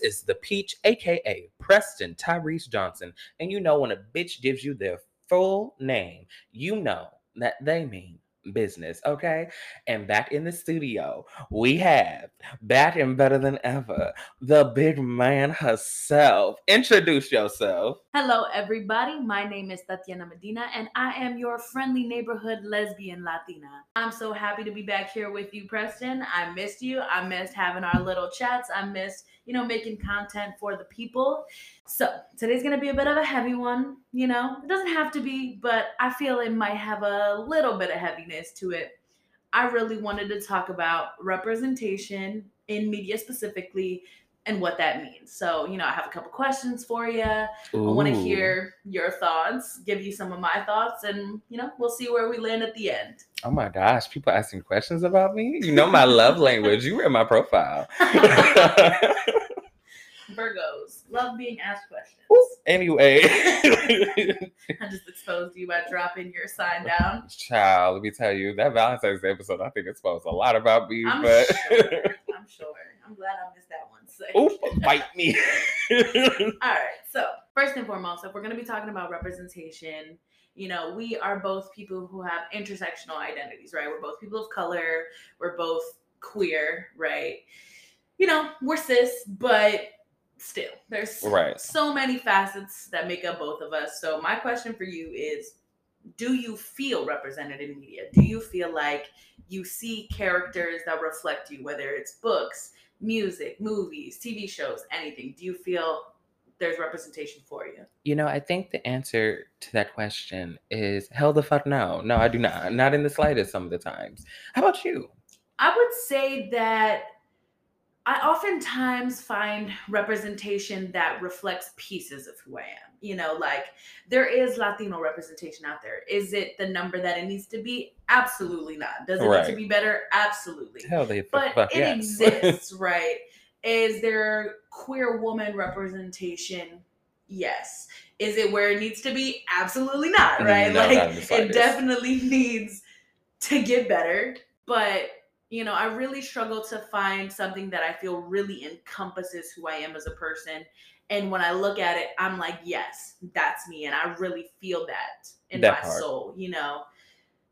Is the Peach, aka Preston Tyrese Johnson. And you know, when a bitch gives you their full name, you know that they mean business, okay? And back in the studio, we have back and better than ever the big man herself. Introduce yourself. Hello, everybody. My name is Tatiana Medina, and I am your friendly neighborhood lesbian Latina. I'm so happy to be back here with you, Preston. I missed you. I missed having our little chats. I missed, you know, making content for the people. So today's gonna be a bit of a heavy one. You know, it doesn't have to be, but I feel it might have a little bit of heaviness to it. I really wanted to talk about representation in media specifically and what that means. So, you know, I have a couple questions for you. I want to hear your thoughts, give you some of my thoughts, and, you know, we'll see where we land at the end. Oh my gosh, people asking questions about me? You know my love language. You read my profile. Virgos love being asked questions. anyway. I just exposed you by dropping your sign down. Child, let me tell you, that Valentine's Day episode, I think it exposed a lot about me, I'm but sure. I'm sure. I'm glad I missed that one. So. Oop, bite me. All right. So, first and foremost, if we're going to be talking about representation, you know, we are both people who have intersectional identities, right? We're both people of color. We're both queer, right? You know, we're cis, but still, there's Right. so many facets that make up both of us. So, my question for you is do you feel represented in media? Do you feel like you see characters that reflect you, whether it's books, music, movies, TV shows, anything? Do you feel there's representation for you? You know, I think the answer to that question is hell the fuck no. No, I do not. Not in the slightest some of the times. How about you? I would say that I oftentimes find representation that reflects pieces of who I am. You know, like there is Latino representation out there. Is it the number that it needs to be? Absolutely not. Does it need to be better? Absolutely. Hell the But fuck it yes. exists, right? Is there queer woman representation? Yes. Is it where it needs to be? Absolutely not, right? No, like not it definitely needs to get better. But you know, I really struggle to find something that I feel really encompasses who I am as a person. And when I look at it, I'm like, yes, that's me. And I really feel that in That my part. soul, you know.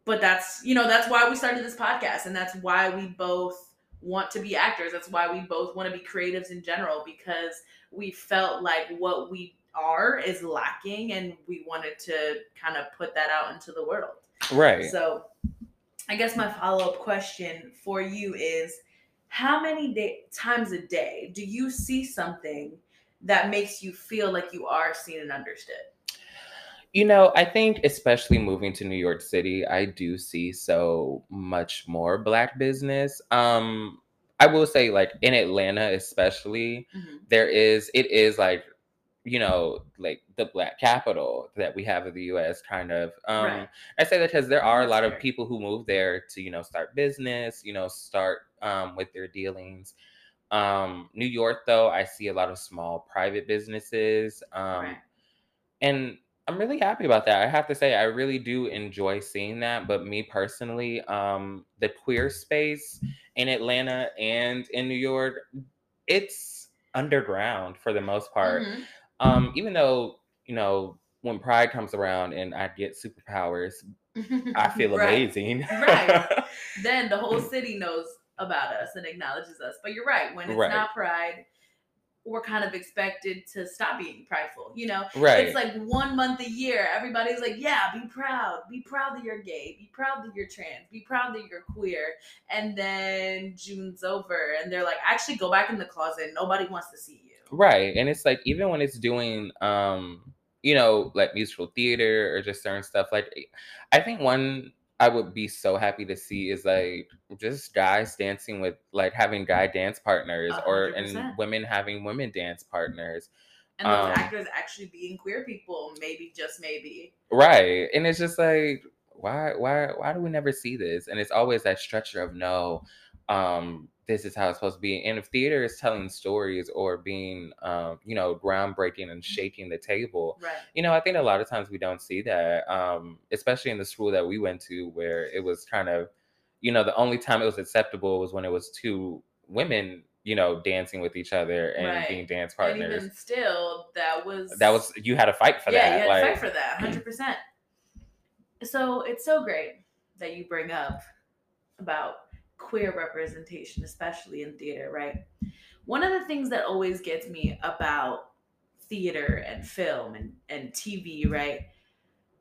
But that's, you know, that's why we started this podcast. And that's why we both want to be actors. That's why we both want to be creatives in general, because we felt like what we are is lacking and we wanted to kind of put that out into the world. right. So, I guess my follow up question for you is how many day- times a day do you see something that makes you feel like you are seen and understood? You know, I think especially moving to New York City, I do see so much more black business. Um I will say like in Atlanta especially, there is it is like you know like the black capital that we have of the US kind of um Right. I say that because there are a lot of people who move there to you know start business you know start um with their dealings um New York though I see a lot of small private businesses um right. and I'm really happy about that. I have to say, I really do enjoy seeing that. But me personally, um, the queer space in Atlanta and in New York, it's underground for the most part. Mhm. Um, even though you know when Pride comes around and I get superpowers, I feel Right. amazing. Right. Then the whole city knows about us and acknowledges us. But you're right. When it's Right. not Pride, we're kind of expected to stop being prideful. You know, right. It's like one month a year. Everybody's like, yeah, be proud. Be proud that you're gay. Be proud that you're trans. Be proud that you're queer. And then June's over and they're like, actually go back in the closet. Nobody wants to see you. Right. And it's like even when it's doing um, you know, like musical theater or just certain stuff, like I think one I would be so happy to see is like just guys dancing with like having guy dance partners A or and and women having women dance partners. And those Um, actors actually being queer people, maybe, just maybe. Right. And it's just like why why why do we never see this? And it's always that structure of no, um, this is how it's supposed to be. And if theater is telling stories or being um, you know, groundbreaking and shaking the table, Right. you know, I think a lot of times we don't see that. Um, especially in the school that we went to where it was kind of, you know, the only time it was acceptable was when it was two women you know, dancing with each other and Right. being dance partners. And even still, that was that was you had a fight for yeah, that. you had like, to fight for that, hundred percent. So it's so great that you bring up about queer representation, especially in theater, right? One of the things that always gets me about theater and film and, and TV, right?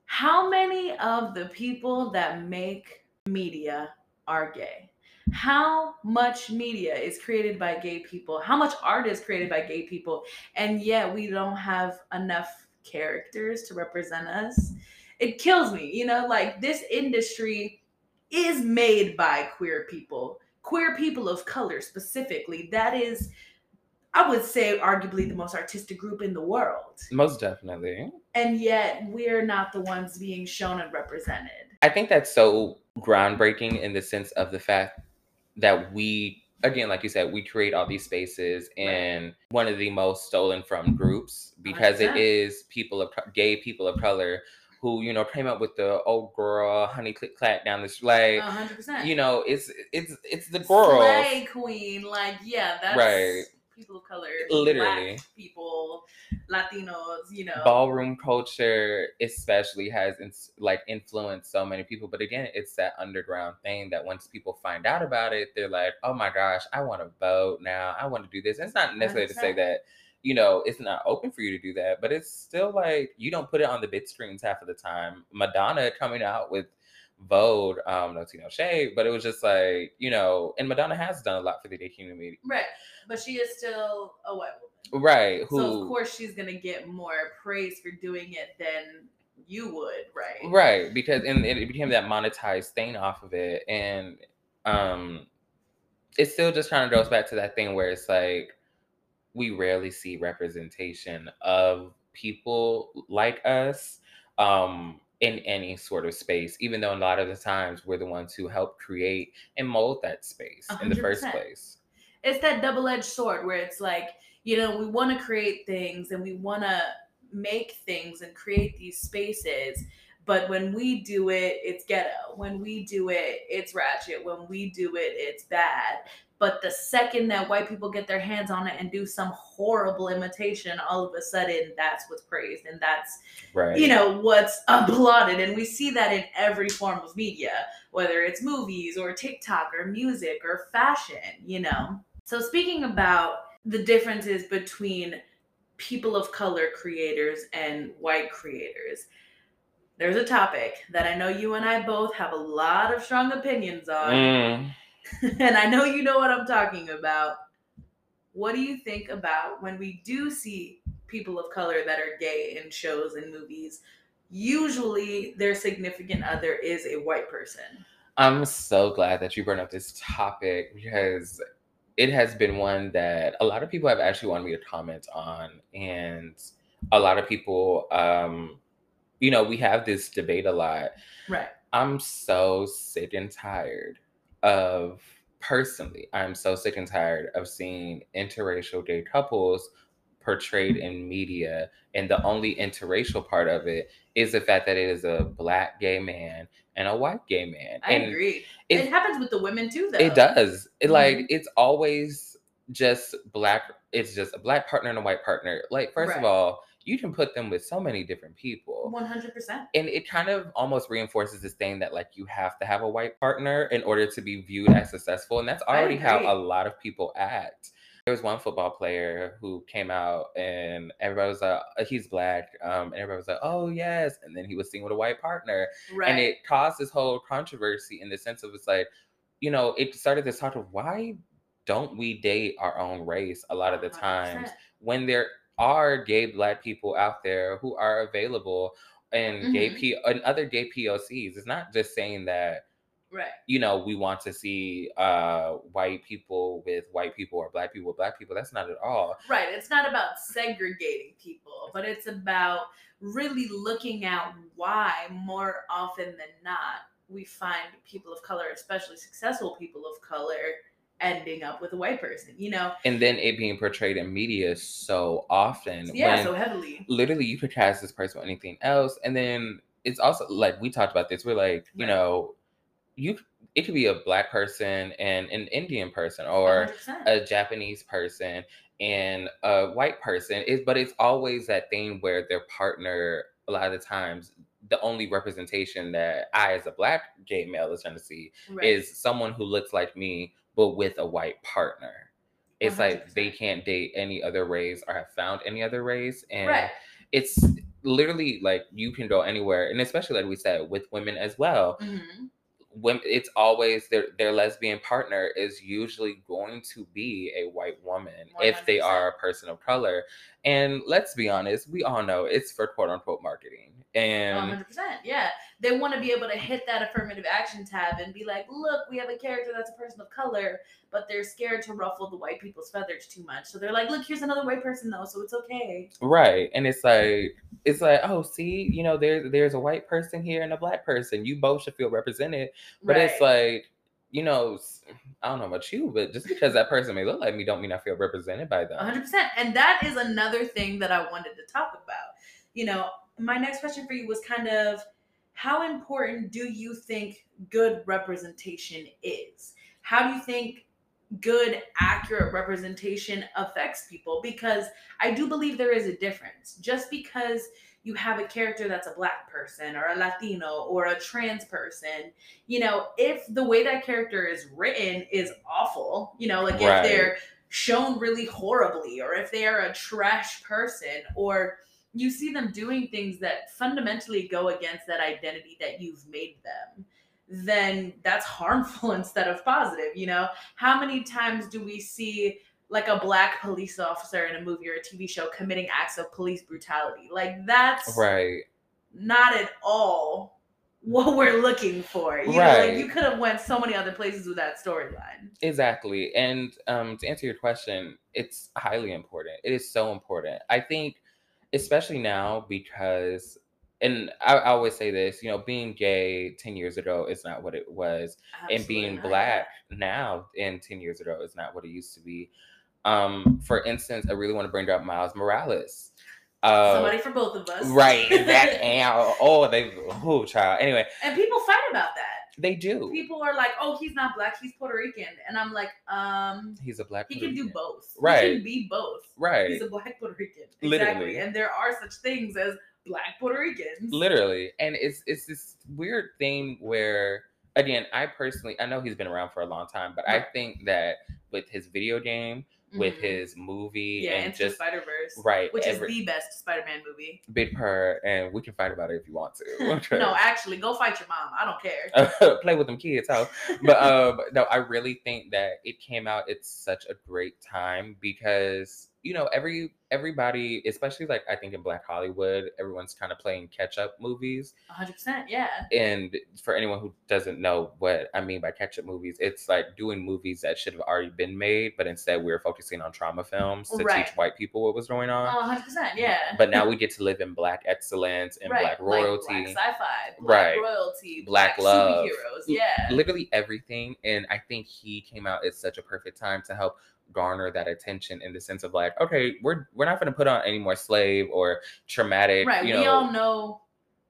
How many of the people that make media are gay? How much media is created by gay people? How much art is created by gay people? And yet we don't have enough characters to represent us. It kills me, you know, like this industry is made by queer people, queer people of color specifically. That is, I would say, arguably the most artistic group in the world. most definitely. And yet we're not the ones being shown and represented. I think that's so groundbreaking in the sense of the fact that we, again, like you said, we create all these spaces in one of the most stolen from groups because it 100%. is people of gay people of color who you know came up with the old girl honey click clack down the sleigh. Hundred percent. you know, it's it's it's the girls. Slay queen, like yeah, that's Right. people of color, Literally. black people, Latinos, you know. ballroom culture especially has ins- like influenced so many people but again it's that underground thing that once people find out about it they're like oh my gosh i want to vogue now i want to do this and it's not necessarily to say that you know it's not open for you to do that but it's still like you don't put it on the big screens half of the time madonna coming out with Vogue, um, no tea, no shade, but it was just like, you know, and Madonna has done a lot for the gay community. Right, but she is still a white woman. Right. Who So of course she's gonna get more praise for doing it than you would, right? right because and it became that monetized thing off of it and um it still just kind of goes back to that thing where it's like we rarely see representation of people like us um in any sort of space even though a lot of the times we're the ones who help create and mold that space A in the first place It's that double-edged sword where it's like, you know, we want to create things and we want to make things and create these spaces. But when we do it, it's ghetto. When we do it, it's ratchet. When we do it, it's bad. But the second that white people get their hands on it and do some horrible imitation, all of a sudden that's what's praised and that's right. you know what's applauded. And we see that in every form of media whether it's movies or tiktok or music or fashion you know? So speaking about the differences between people of color creators and white creators there's a topic that i know you and i both have a lot of strong opinions on. Mm. and I know you know what I'm talking about. What do you think about when we do see people of color that are gay in shows and movies? Usually, their significant other is a white person. I'm so glad that you brought up this topic because it has been one that a lot of people have actually wanted me to comment on. And a lot of people, um, you know, we have this debate a lot. Right. I'm so sick and tired of, personally, I'm so sick and tired of seeing interracial gay couples portrayed in media. And the only interracial part of it is the fact that it is a black gay man and a white gay man. I and agree. it- It, happens with the women too, though. it does. It like Mhm. it's always just black. It's just a black partner and a white partner. Like first of all, you can put them with so many different people, One hundred percent. and it kind of almost reinforces this thing that like you have to have a white partner in order to be viewed as successful, and that's already how a lot of people act. There was one football player who came out and everybody was like, "Uh, "He's black," um, and everybody was like, "Oh yes," and then he was seen with a white partner, Right. and it caused this whole controversy in the sense of it's like you know it started this talk of why don't we date our own race a lot of the 100%. times when there are gay black people out there who are available and gay Mhm. p and other gay pocs it's not just saying that Right. you know we want to see uh white people with white people or black people with black people that's not at all Right. It's not about segregating people, but it's about really looking at why more often than not we find people of color, especially successful people of color, ending up with a white person. You know? and then it being portrayed in media so often Yeah, so heavily. literally you could cast this person with anything else and then it's also like we talked about this we're like you Right. know you it could be a black person and an Indian person or 100%. a Japanese person and a white person. Is but it's always that thing where their partner a lot of the times the only representation that I as a black gay male is trying to see Right. is someone who looks like me but with a white partner. It's like they can't date any other race or have found any other race and right. it's literally like you can go anywhere and especially like we said with women as well Mhm. women it's always their their lesbian partner is usually going to be a white woman if they are a person of color and let's be honest we all know it's for quote unquote marketing and 100%. Yeah. They want to be able to hit that affirmative action tab and be like, look, we have a character that's a person of color, but they're scared to ruffle the white people's feathers too much. So they're like, look, here's another white person, though, so it's okay. right and it's like it's like oh see you know there's there's a white person here and a black person you both should feel represented But it's like, you know, I don't know about you, but just because that person may look like me, don't mean I feel represented by them. 100%. And that is another thing that I wanted to talk about. You know, my next question for you was kind of how important do you think good representation is? How do you think good, accurate representation affects people? Because I do believe there is a difference. Just because you have a character that's a black person or a Latino or a trans person, you know, if the way that character is written is awful, you know, like Right. if they're shown really horribly or if they are a trash person or you see them doing things that fundamentally go against that identity that you've made them then that's harmful instead of positive you know how many times do we see like a black police officer in a movie or a tv show committing acts of police brutality like that's Right. not at all what we're looking for you know Right. like you could have went so many other places with that storyline Exactly. And um, to answer your question, it's highly important. It is so important. I think, especially now, because, and I, I always say this, you know, being gay 10 years ago is not what it was. and being not. black now and 10 years ago is not what it used to be. Um, for instance, I really want to bring up Miles Morales. Uh, somebody for both of us right. That and oh, they oh child. Anyway, and people fight about that they do. people are like, "Oh, he's not black; he's Puerto Rican," and I'm like, um, He's a black. he Puerto can do Rican. both. He can be both. Right. He's a black Puerto Rican. Exactly. Literally. And there are such things as black Puerto Ricans. Literally. And it's it's this weird thing where again, I personally I know he's been around for a long time, but I think that with his video game, with Mhm. his movie yeah, and Into just Spider Verse, right, which every- is the best Spider-Man movie. big purr and we can fight about it if you want to. no, actually, go fight your mom. I don't care. play with them kids, how but um no i really think that it came out It's such a great time because you know every everybody especially like i think in black hollywood everyone's kind of playing catch up movies 100%. Yeah. and for anyone who doesn't know what i mean by catch up movies it's like doing movies that should have already been made but instead we're focusing on trauma films to Right. teach white people what was going on Oh, 100%. Yeah. but now we get to live in black excellence and right. black like royalty black sci-fi, black Right. royalty, Black black, love. superheroes. Yeah. literally everything and i think he came out at such a perfect time to help garner that attention in the sense of like okay we're we're not going to put on any more slave or traumatic Right. we know all know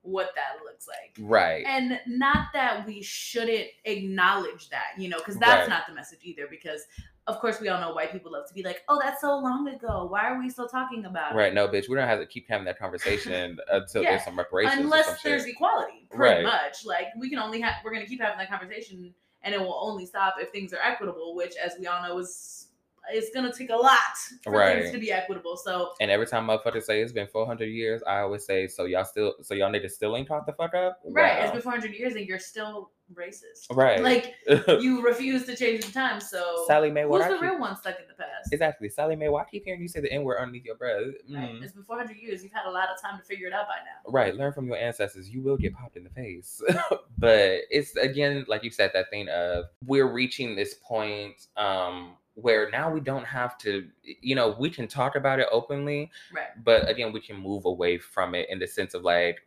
what that looks like. right And not that we shouldn't acknowledge that, you know, because that's Right. not the message either. Because of course we all know white people love to be like, "Oh, that's so long ago. Why are we still talking about right it?" Right. No bitch we don't have to keep having that conversation until Yeah. there's some reparations Unless some there's shit. equality, pretty Right. much. Like we can only have we're gonna keep having that conversation, and it will only stop if things are equitable. Which, as we all know, is it's gonna take a lot for Right. things to be equitable. So and every time motherfuckers say it's been 400 years i always say so y'all still so y'all niggas still ain't taught the fuck up right, it's been four hundred years, and you're still racist. Right. Like you refuse to change the time. So sally mae what who's the keep- real one stuck in the past? exactly sally mae why I keep hearing you say the n-word underneath your breath Right. Mm. It's been 400 years. You've had a lot of time to figure it out by now. Right, learn from your ancestors. You will get popped in the face. but it's again, like you said, that thing of we're reaching this point um where now we don't have to, you know, we can talk about it openly, Right. but again, we can move away from it in the sense of like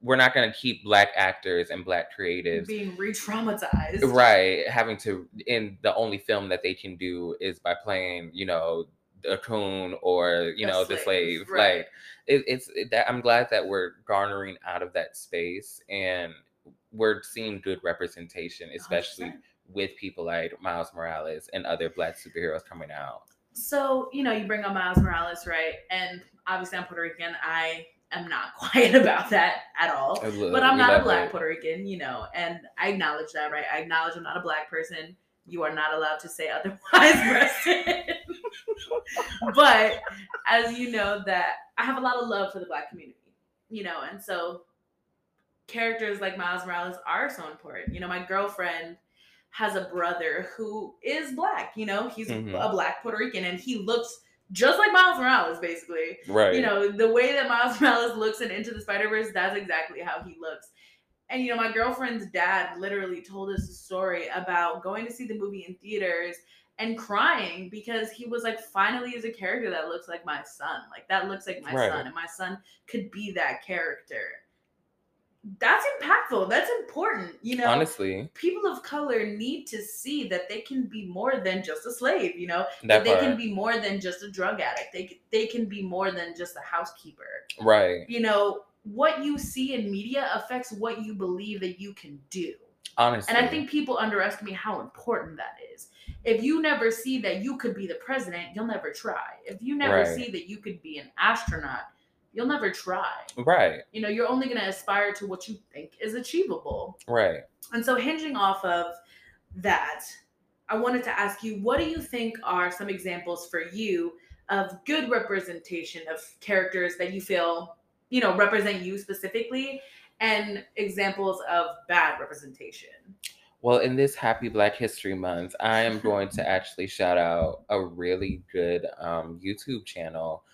we're not gonna keep black actors and black creatives Being re-traumatized. right having to in the only film that they can do is by playing you know a coon or you know the slave, slave right. like it, it's it, that i'm glad that we're garnering out of that space and we're seeing good representation, especially 100%. With people like Miles Morales and other black superheroes coming out. So, you know, you bring up Miles Morales, right? And obviously, I'm Puerto Rican. I am not quiet about that at all. But I'm not a black it. Puerto Rican, you know, and I acknowledge that, right? I acknowledge I'm not a black person. You are not allowed to say otherwise, Preston. but as you know, that I have a lot of love for the black community, you know, and so characters like Miles Morales are so important. You know, my girlfriend has a brother who is black, you know, he's Mhm. a black Puerto Rican and he looks just like Miles Morales, basically Right. you know, the way that Miles Morales looks in Into the Spider Verse, that's exactly how he looks. And you know, my girlfriend's dad literally told us a story about going to see the movie in theaters and crying because he was like, finally, is a character that looks like my son. Like that looks like my Right. son, and my son could be that character. That's impactful. That's important. You know, Honestly, people of color need to see that they can be more than just a slave. You know, that that they can be more than just a drug addict. They they can be more than just a housekeeper. right. You know, what you see in media affects what you believe that you can do. Honestly. And I think people underestimate how important that is. If you never see that you could be the president, you'll never try. If you never Right. see that you could be an astronaut, you'll never try. Right. You know, you're only going to aspire to what you think is achievable. Right. And so, hinging off of that, I wanted to ask you what do you think are some examples for you of good representation of characters that you feel, you know, represent you specifically, and examples of bad representation? Well, in this Happy Black History Month, I am going to actually shout out a really good um, YouTube channel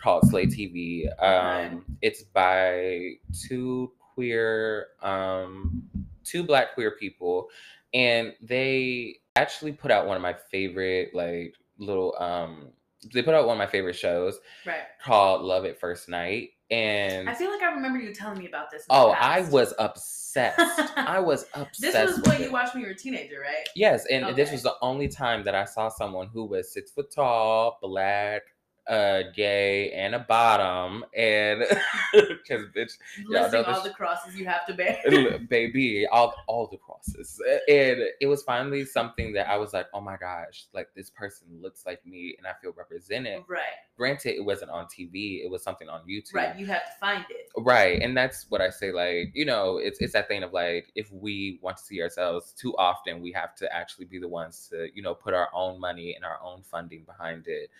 called Slay TV. Um, It's by two queer, um, two black queer people, and they actually put out one of my favorite, like little, um, they put out one of my favorite shows Right. called Love at First Night, and I feel like I remember you telling me about this. oh, I was obsessed. I was obsessed. This was when it. you watched when you were a teenager, right? Yes, and this was the only time that I saw someone who was six foot tall, black, uh, gay, and a bottom, and because bitch, Y'all know all the crosses you have to bear. baby, all all the crosses, and it was finally something that I was like, oh my gosh, like this person looks like me, and I feel represented. right, Granted, it wasn't on TV; it was something on YouTube. right. You have to find it. Right, and that's what I say. Like, you know, it's it's that thing of like, if we want to see ourselves too often, we have to actually be the ones to, you know, put our own money and our own funding behind it.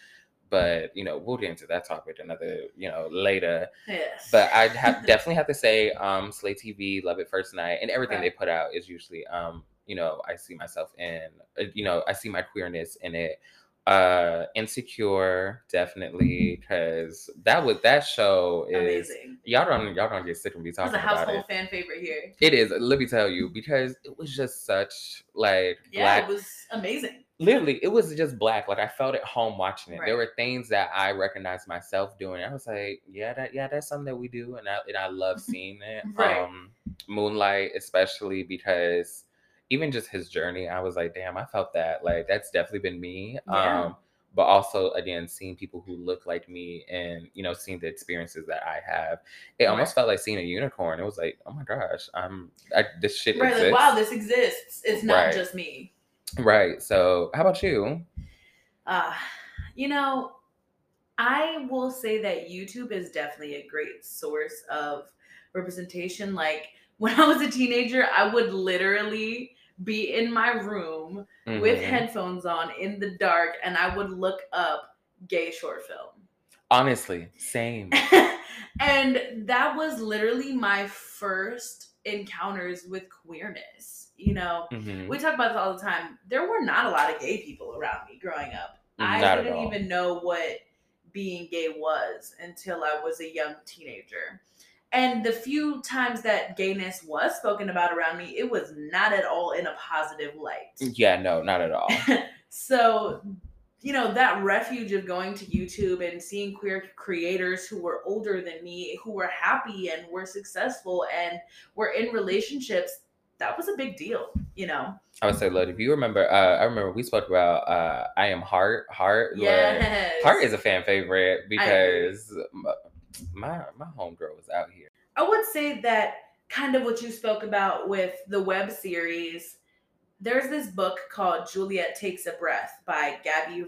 But you know, we'll get into that topic another, you know, later. Yes. But I have definitely have to say, um, Slay TV, Love at First Night, and everything Right. they put out is usually, um, you know, I see myself in, uh, you know, I see my queerness in it. Uh, Insecure, definitely, because that was that show is amazing. y'all don't y'all don't get sick of me talking a about household fan favorite here. It is. Let me tell you, because it was just such like Yeah, black. it was amazing. Literally, it was just black. Like I felt at home watching it. There were things that I recognized myself doing. I was like, yeah, that yeah, that's something that we do, and I and I love seeing it. Right. Um, Moonlight, especially because even just his journey, I was like, damn, I felt that. Like that's definitely been me. Yeah. Um, but also again, seeing people who look like me and you know, seeing the experiences that I have, it almost felt like seeing a unicorn. It was like, oh my gosh, I'm I, this shit Right, exists. like wow, this exists. It's not Right. just me. Right. So, how about you? Uh, you know, I will say that YouTube is definitely a great source of representation. Like when I was a teenager, I would literally be in my room with Mhm. headphones on in the dark and I would look up gay short film. Honestly, same. and that was literally my first encounters with queerness. You know, Mhm. we talk about this all the time. There were not a lot of gay people around me growing up. I Not at didn't even know what being gay was until I was a young teenager. And the few times that gayness was spoken about around me, it was not at all in a positive light. Yeah, no, not at all. So, you know, that refuge of going to YouTube and seeing queer creators who were older than me, who were happy and were successful and were in relationships, that was a big deal, you know? I would say, look, if you remember, uh, I remember we spoke about uh, I am Heart. Heart. like, Yes. Heart is a fan favorite because my my, my homegirl was out here. I would say that kind of what you spoke about with the web series, there's this book called Juliet Takes a Breath by Gabby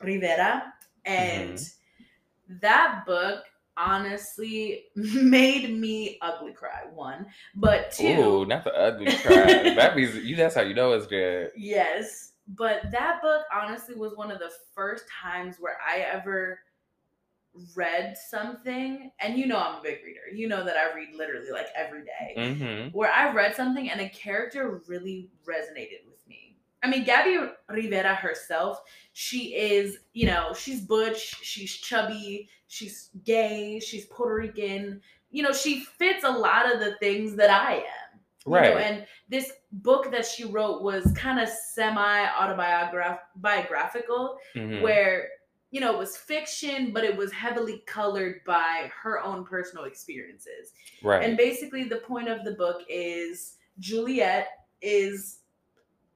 Rivera. And mm-hmm. that book honestly made me ugly cry. One, but two. Ooh, not the ugly cry. that means you. That's how you know it's good. Yes, but that book honestly was one of the first times where I ever read something, and you know I'm a big reader. You know that I read literally like every day, mm-hmm. Where I read something and a character really resonated with me. I mean, Gabby Rivera herself, she is, you know, she's butch, she's chubby, she's gay, she's Puerto Rican. You know, she fits a lot of the things that I am. Right. Know, and this book that she wrote was kind of semi autobiographical, mm-hmm. where you know, it was fiction, but it was heavily colored by her own personal experiences. Right. And basically, the point of the book is Juliet is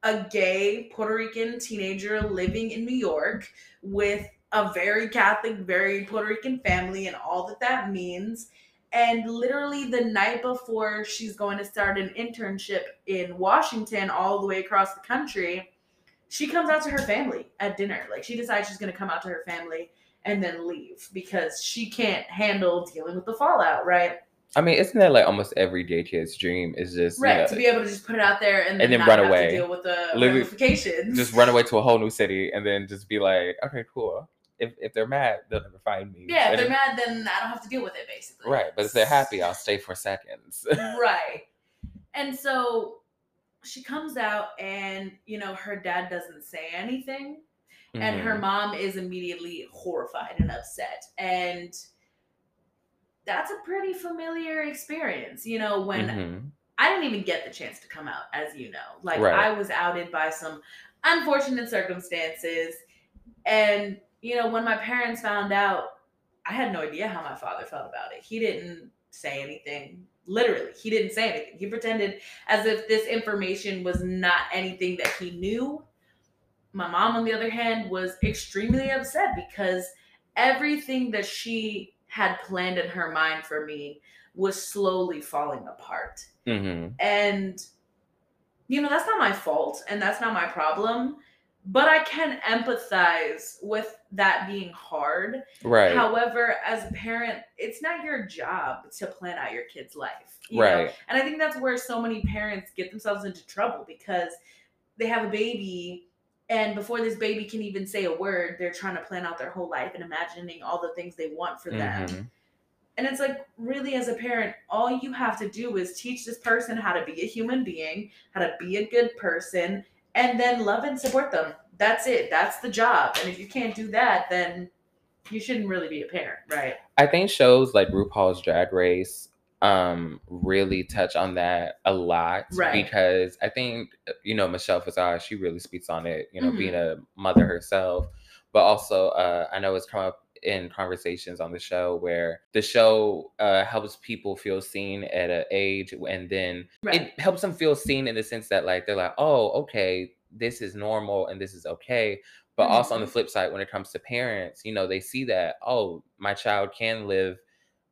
a gay Puerto Rican teenager living in New York with a very Catholic, very Puerto Rican family and all that that means. And literally, the night before she's going to start an internship in Washington, all the way across the country, she comes out to her family at dinner. Like she decides she's going to come out to her family and then leave because she can't handle dealing with the fallout, right? I mean, isn't that like almost every gay kid's dream? Is just right you know, to be able to just put it out there and then, and then run away, deal with the Literally, ramifications. Just run away to a whole new city and then just be like, okay, cool. If if they're mad, they'll never find me. Yeah, if they're mad, then I don't have to deal with it, basically. Right, but if they're happy, I'll stay for seconds. right, and so she comes out and you know her dad doesn't say anything mm-hmm. and her mm-hmm. mom is immediately horrified and upset and that's a pretty familiar experience you know when mm-hmm. i didn't even get the chance to come out as you know like right. i was outed by some unfortunate circumstances and you know when my parents found out i had no idea how my father felt about it he didn't say anything Literally, he didn't say anything. He pretended as if this information was not anything that he knew. My mom, on the other hand, was extremely upset because everything that she had planned in her mind for me was slowly falling apart. Mm-hmm. And, you know, that's not my fault and that's not my problem but I can empathize with that being hard. Right. However, as a parent, it's not your job to plan out your kid's life. You right. Know? And I think that's where so many parents get themselves into trouble because they have a baby and before this baby can even say a word, they're trying to plan out their whole life and imagining all the things they want for mm-hmm. them. And it's like, really, as a parent, all you have to do is teach this person how to be a human being, how to be a good person, and then love and support them. That's it. That's the job. And if you can't do that, then you shouldn't really be a parent, right? I think shows like RuPaul's Drag Race um really touch on that a lot right because i think you know michelle Visage, she really speaks on it you know mm-hmm. being a mother herself but also uh i know it's come up in conversations on the show where the show uh, helps people feel seen at an age and then right. it helps them feel seen in the sense that like they're like oh okay this is normal and this is okay but mm-hmm. also on the mm-hmm. flip side when it comes to parents you know they see that oh my child can live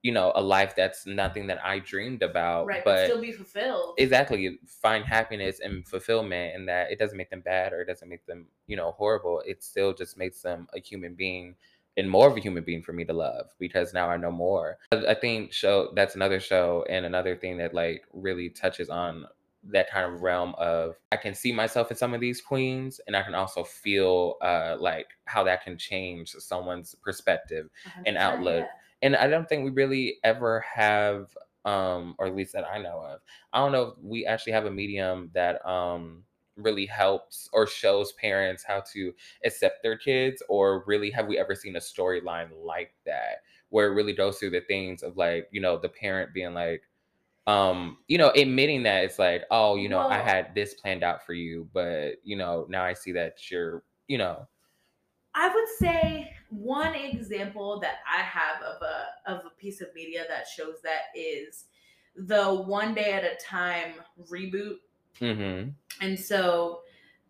you know a life that's nothing that i dreamed about right but, but still be fulfilled exactly find happiness and fulfillment and that it doesn't make them bad or it doesn't make them you know horrible it still just makes them a human being and more of a human being for me to love because now I know more. I think show that's another show and another thing that like really touches on that kind of realm of I can see myself in some of these queens and I can also feel uh like how that can change someone's perspective and outlook. Yeah. And I don't think we really ever have um or at least that I know of. I don't know if we actually have a medium that um really helps or shows parents how to accept their kids or really have we ever seen a storyline like that where it really goes through the things of like you know the parent being like um you know admitting that it's like oh you know well, i had this planned out for you but you know now i see that you're you know i would say one example that i have of a of a piece of media that shows that is the one day at a time reboot Mm-hmm. And so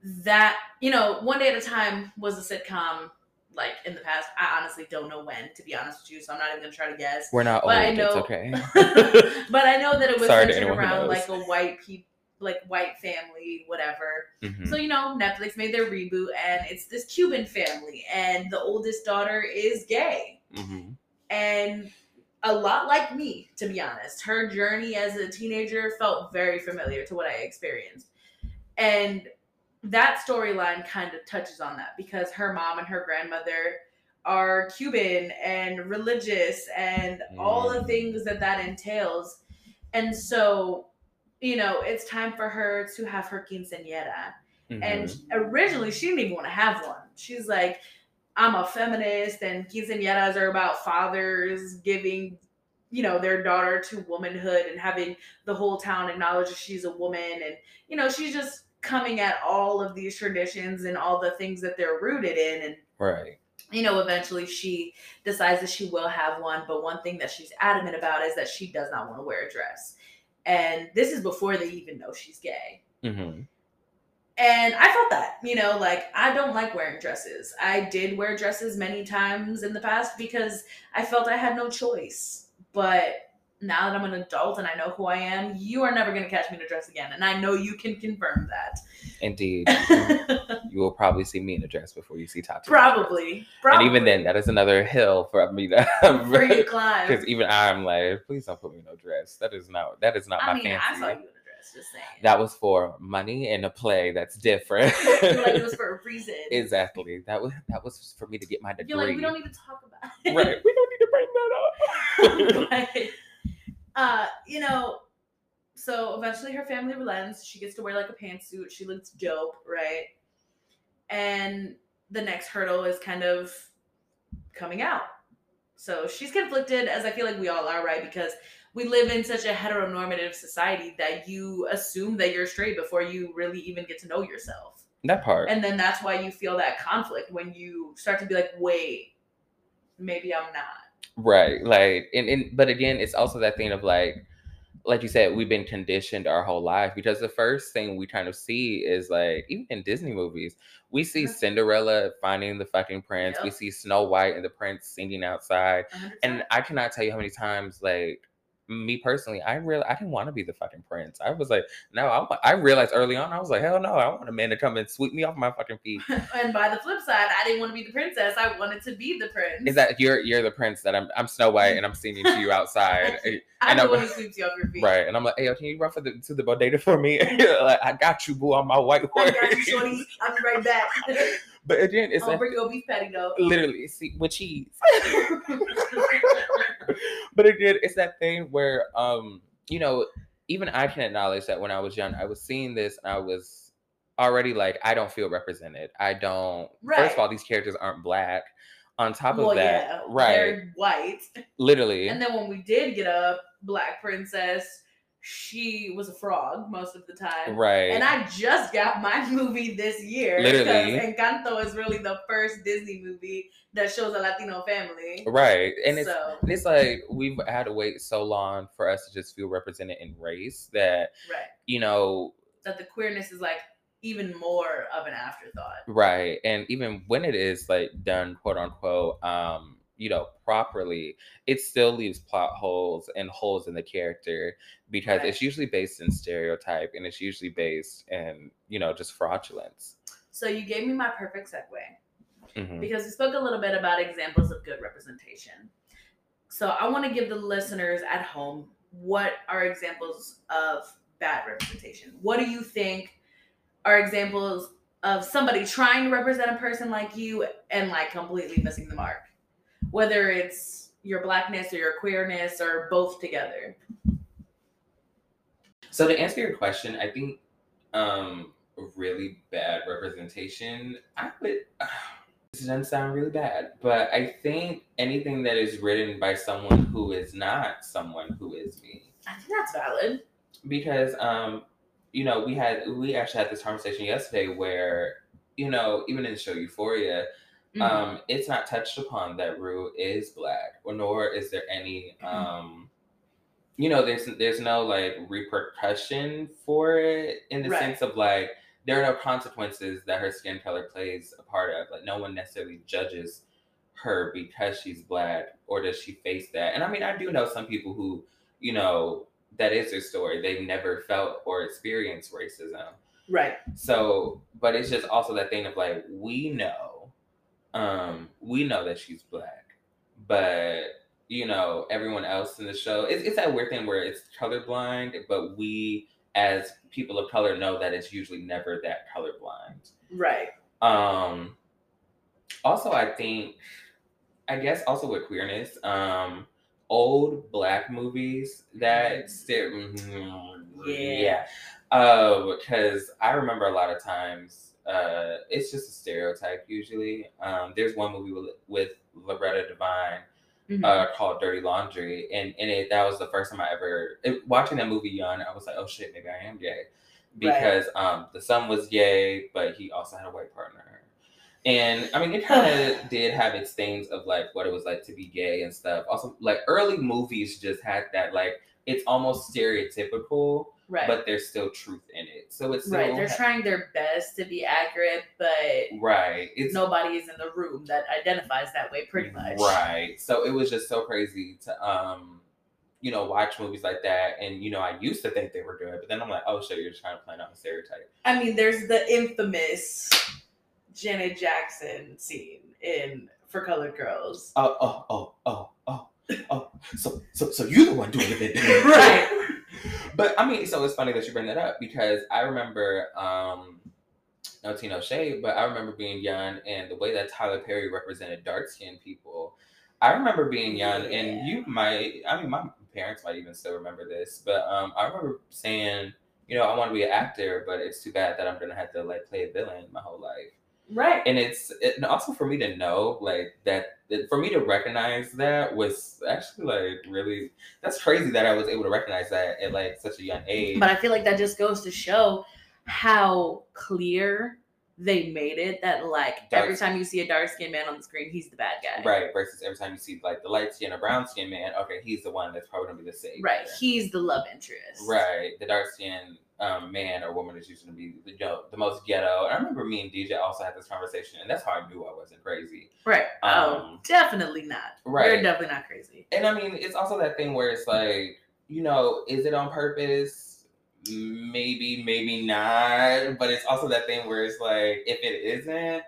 that, you know, One Day at a Time was a sitcom like in the past. I honestly don't know when, to be honest with you, so I'm not even gonna try to guess. We're not But old. I know- It's okay. but I know that it was Sorry centered around like a white people, like white family, whatever. Mhm. So you know, Netflix made their reboot, and it's this Cuban family, and the oldest daughter is gay, Mhm. and a lot like me, to be honest. Her journey as a teenager felt very familiar to what I experienced, and that storyline kind of touches on that because her mom and her grandmother are Cuban and religious and all the Mm. things that that entails. And so, you know, it's time for her to have her quinceañera. And Mhm. originally, she didn't even want to have one. She's like, I'm a feminist, and quinceañeras are about fathers giving, you know, their daughter to womanhood and having the whole town acknowledge that she's a woman. And, you know, she's just coming at all of these traditions and all the things that they're rooted in. And, right. you know, eventually she decides that she will have one. But one thing that she's adamant about is that she does not want to wear a dress. And this is before they even know she's gay. hmm And I felt that, you know, like I don't like wearing dresses. I did wear dresses many times in the past because I felt I had no choice. But now that I'm an adult and I know who I am, you are never going to catch me in a dress again. And I know you can confirm that. Indeed. you will probably see me in a dress before you see Tati. in a dress. probably. Probably. And even then, that is another hill for me to for you climb. because even I'm like, please don't put me in no dress. That is not that is not I my mean, I fancy. saw you in a dress, just saying. That was for money and a play. That's different. like it was for a reason. exactly. That was that was for me to get my degree. You're like, we don't need to talk about it. right. We don't need to bring that up. but, uh, you know, so eventually her family relents. She gets to wear like a pantsuit. She looks dope, right? And the next hurdle is kind of coming out. So she's conflicted, as I feel like we all are, right? Because we live in such a heteronormative society that you assume that you're straight before you really even get to know yourself. that part. And then that's why you feel that conflict when you start to be like, wait, maybe I'm not. Right. Like and, and but again, it's also that thing of like like you said, we've been conditioned our whole life because the first thing we kind of see is like even in Disney movies, we see Mhm. Cinderella finding the fucking prince, we see Snow White and the prince singing outside. 100%. And I cannot tell you how many times like me personally, I really I didn't want to be the fucking prince. I was like, no, I, I realized early on, I was like, hell no, I want a man to come and sweep me off my fucking feet. and by the flip side, I didn't want to be the princess. I wanted to be the prince. Is that you're you're the prince that I'm I'm Snow White and I'm singing to you outside. Eh, I know, one who sweeps you off your feet. Right. And I'm like, hey, yo, can you run for the to the bodega for me? like, I got you, boo, on my white I got you, shorty. I'll be right back. but again, it's I'll bring you a beef patty though. literally see with cheese. but again, it's that thing where um, you know, even I can acknowledge that when I was young, I was seeing this and I was already like, I don't feel represented. I don't first of all, these characters aren't black. On top of well, that, yeah, right. They're white. Literally. And then when we did get a black princess, she was a frog most of the time. right. And I just got my movie this year. Literally. Encanto is really the first Disney movie that shows a Latino family. right. And it's so, it's like we've had to wait so long for us to just feel represented in race that right. you know That the queerness is like even more of an afterthought. right and even when it is like done quote unquote um you know properly it still leaves plot holes and holes in the character because Right. it's usually based in stereotype and it's usually based in you know just fraudulence So you gave me my perfect segue. Mhm. because we spoke a little bit about examples of good representation. So I want to give the listeners at home what are examples of bad representation. What do you think are examples of somebody trying to represent a person like you and like completely missing the mark? Whether it's your blackness or your queerness or both together. So to answer your question, I think um really bad representation. I would this doesn't sound really bad, but I think anything that is written by someone who is not someone who is me. I think that's valid. Because um, you know, we had we actually had this conversation yesterday where, you know, even in the show Euphoria, Mhm. um, it's not touched upon that Rue is black, or nor is there any Mhm. um you know, there's there's no like repercussion for it in the Right. sense of like there are no consequences that her skin color plays a part of. Like no one necessarily judges her because she's black or does she face that. And I mean, I do know some people who, you know, that is their story. They've never felt or experienced racism. Right. So, but it's just also that thing of like we know, um, we know that she's black, but you know everyone else in the show. It's, it's that weird thing where it's colorblind, but we as people of color know that it's usually never that colorblind. Right. Um. Also, I think, I guess, also with queerness, um, old black movies that stare. Mm-hmm. Yeah. yeah. Uh, because I remember a lot of times, uh, it's just a stereotype usually. Um, there's one movie with, with Loretta Devine mm-hmm. uh, called Dirty Laundry, and in it, that was the first time I ever it, watching that movie young. I was like, oh shit, maybe I am gay, because right. um, the son was gay, but he also had a white partner. And I mean, it kind of did have its things of like what it was like to be gay and stuff. Also, like early movies just had that like it's almost stereotypical right. but there's still truth in it. So it's right. They're ha- trying their best to be accurate, but right, it's nobody is in the room that identifies that way, pretty much. Right. So it was just so crazy to um, you know, watch movies like that, and you know, I used to think they were good, but then I'm like, oh shit, you're just trying to play on a stereotype. I mean, there's the infamous Janet Jackson scene in For Colored Girls. Oh, oh, oh, oh, oh. Oh, so so so you're the one doing it, right? But I mean, so it's funny that you bring that up because I remember, um, no tea, no shade, but I remember being young and the way that Tyler Perry represented dark skinned people. I remember being young, yeah. and you might, I mean, my parents might even still remember this, but um, I remember saying, you know, I want to be an actor, but it's too bad that I'm going to have to like play a villain my whole life. Right. And it's it, and also for me to know like that, for me to recognize that was actually like really that's crazy that I was able to recognize that at like such a young age. But I feel like that just goes to show how clear they made it that like dark, every time you see a dark skinned man on the screen, he's the bad guy. Right. Versus every time you see like the light skin or brown skinned man, okay, he's the one that's probably gonna be the same. Right. He's the love interest. Right. The dark skin um, man or woman is usually to be the, you know, the most ghetto. And I remember me and DJ also had this conversation, and that's how I knew I wasn't crazy. Right. Um, oh, definitely not. Right. You're definitely not crazy. And I mean, it's also that thing where it's like, you know, is it on purpose? Maybe, maybe not. But it's also that thing where it's like, if it isn't,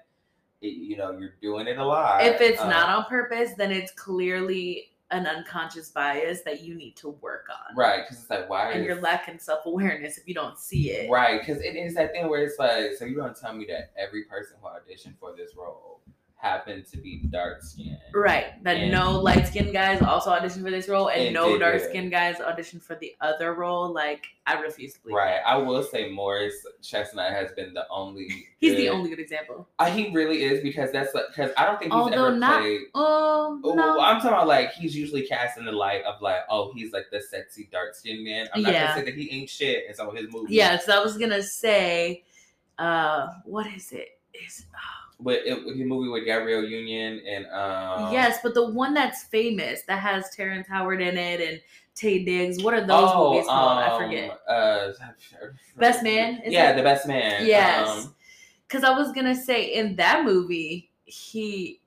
it, you know, you're doing it a lot. If it's um, not on purpose, then it's clearly an unconscious bias that you need to work on. Right, because it's like why and is... you're lacking self awareness if you don't see it. Right, because it is that thing where it's like, so you don't tell me that every person who auditioned for this role happen to be dark skinned. Right. That and, no light skinned guys also auditioned for this role and, and no dark skinned guys auditioned for the other role. Like I refuse to believe. Right. That. I will say Morris Chestnut has been the only He's good, the only good example. Uh, he really is because that's like because I don't think he's Although ever not, played Oh, oh no. I'm talking about like he's usually cast in the light of like, oh, he's like the sexy dark skinned man. I'm not yeah. gonna say that he ain't shit in some of his movies. Yeah, so I was gonna say uh what is it? Is oh with, it, the movie with Gabrielle Union and um, yes, but the one that's famous that has Terrence Howard in it and Taye Diggs. What are those oh, movies called? Um, I forget. Uh, best Man. yeah, it? the Best Man. Yes, because um, I was gonna say in that movie he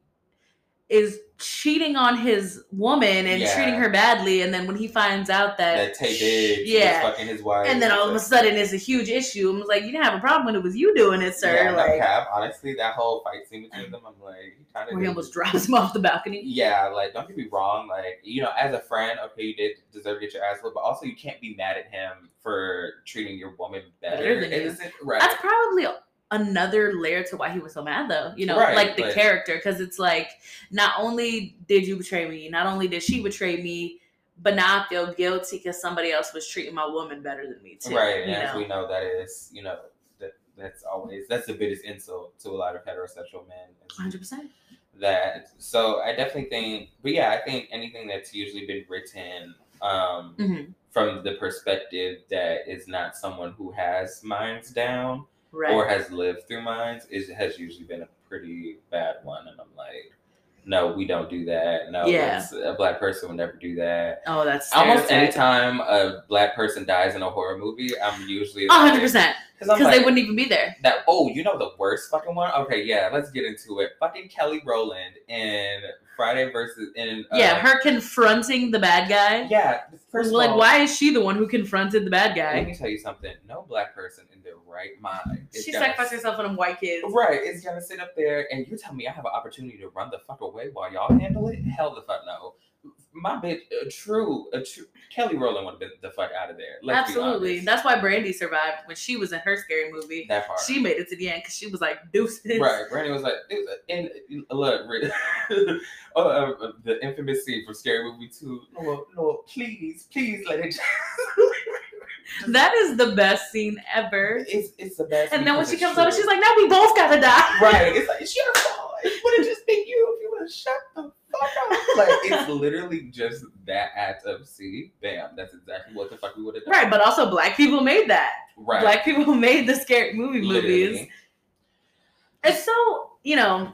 is cheating on his woman and yeah. treating her badly, and then when he finds out that, that Taye Diggs yeah, fucking his wife, and then all of a sudden it's a huge issue. I'm like, you didn't have a problem when it was you doing it, sir. Yeah, like. Honestly, that whole fight scene between mm. them, I'm like, he kind of. he almost drops him off the balcony. Yeah, like don't get me wrong, like you know, as a friend, okay, you did deserve to get your ass whipped, but also you can't be mad at him for treating your woman better. better than you. Right. That's probably another layer to why he was so mad though you know right, like the character because it's like not only did you betray me not only did she betray me but now i feel guilty because somebody else was treating my woman better than me too right and as we know that is you know that that's always that's the biggest insult to a lot of heterosexual men 100% that so i definitely think but yeah i think anything that's usually been written um mm-hmm. from the perspective that is not someone who has minds down right. or has lived through mines is has usually been a pretty bad one, and I'm like, no, we don't do that. No, Yeah. a black person would never do that. Oh, that's Almost stereotype. anytime a black person dies in a horror movie, I'm usually A hundred percent. because Because they wouldn't even be there. that. Oh, you know the worst fucking one. Okay, yeah, let's get into it. Fucking Kelly Rowland in Freddy versus in uh, yeah, her confronting the bad guy. Yeah, first of like, all, why is she the one who confronted the bad guy? Let me tell you something. No black person in right mind. is She gonna sacrificed herself for them white kids. Right, it's gonna sit up there and you tell me I have an opportunity to run the fuck away while y'all handle it? Hell the fuck no. My bitch, a true, a true Kelly Rowland would have been the fuck out of there. Let's Absolutely. That's why Brandy survived when she was in her scary movie. that part. She made it to the end because she was like deuces. Right, Brandy was like, "Dude, and look, oh, uh, the infamous scene from Scary Movie Two. No, no, please, please let it. That is the best scene ever. it's it's the best. And then when she comes out, she's like, "Now we both gotta die." Right. It's like it's your fault. Would have just been you if you would have shut the fuck up. Like it's literally just that act of see, bam. That's exactly what the fuck we would have done. Right, but also black people made that. Right. Black people made the scary movie movies. It's so you know,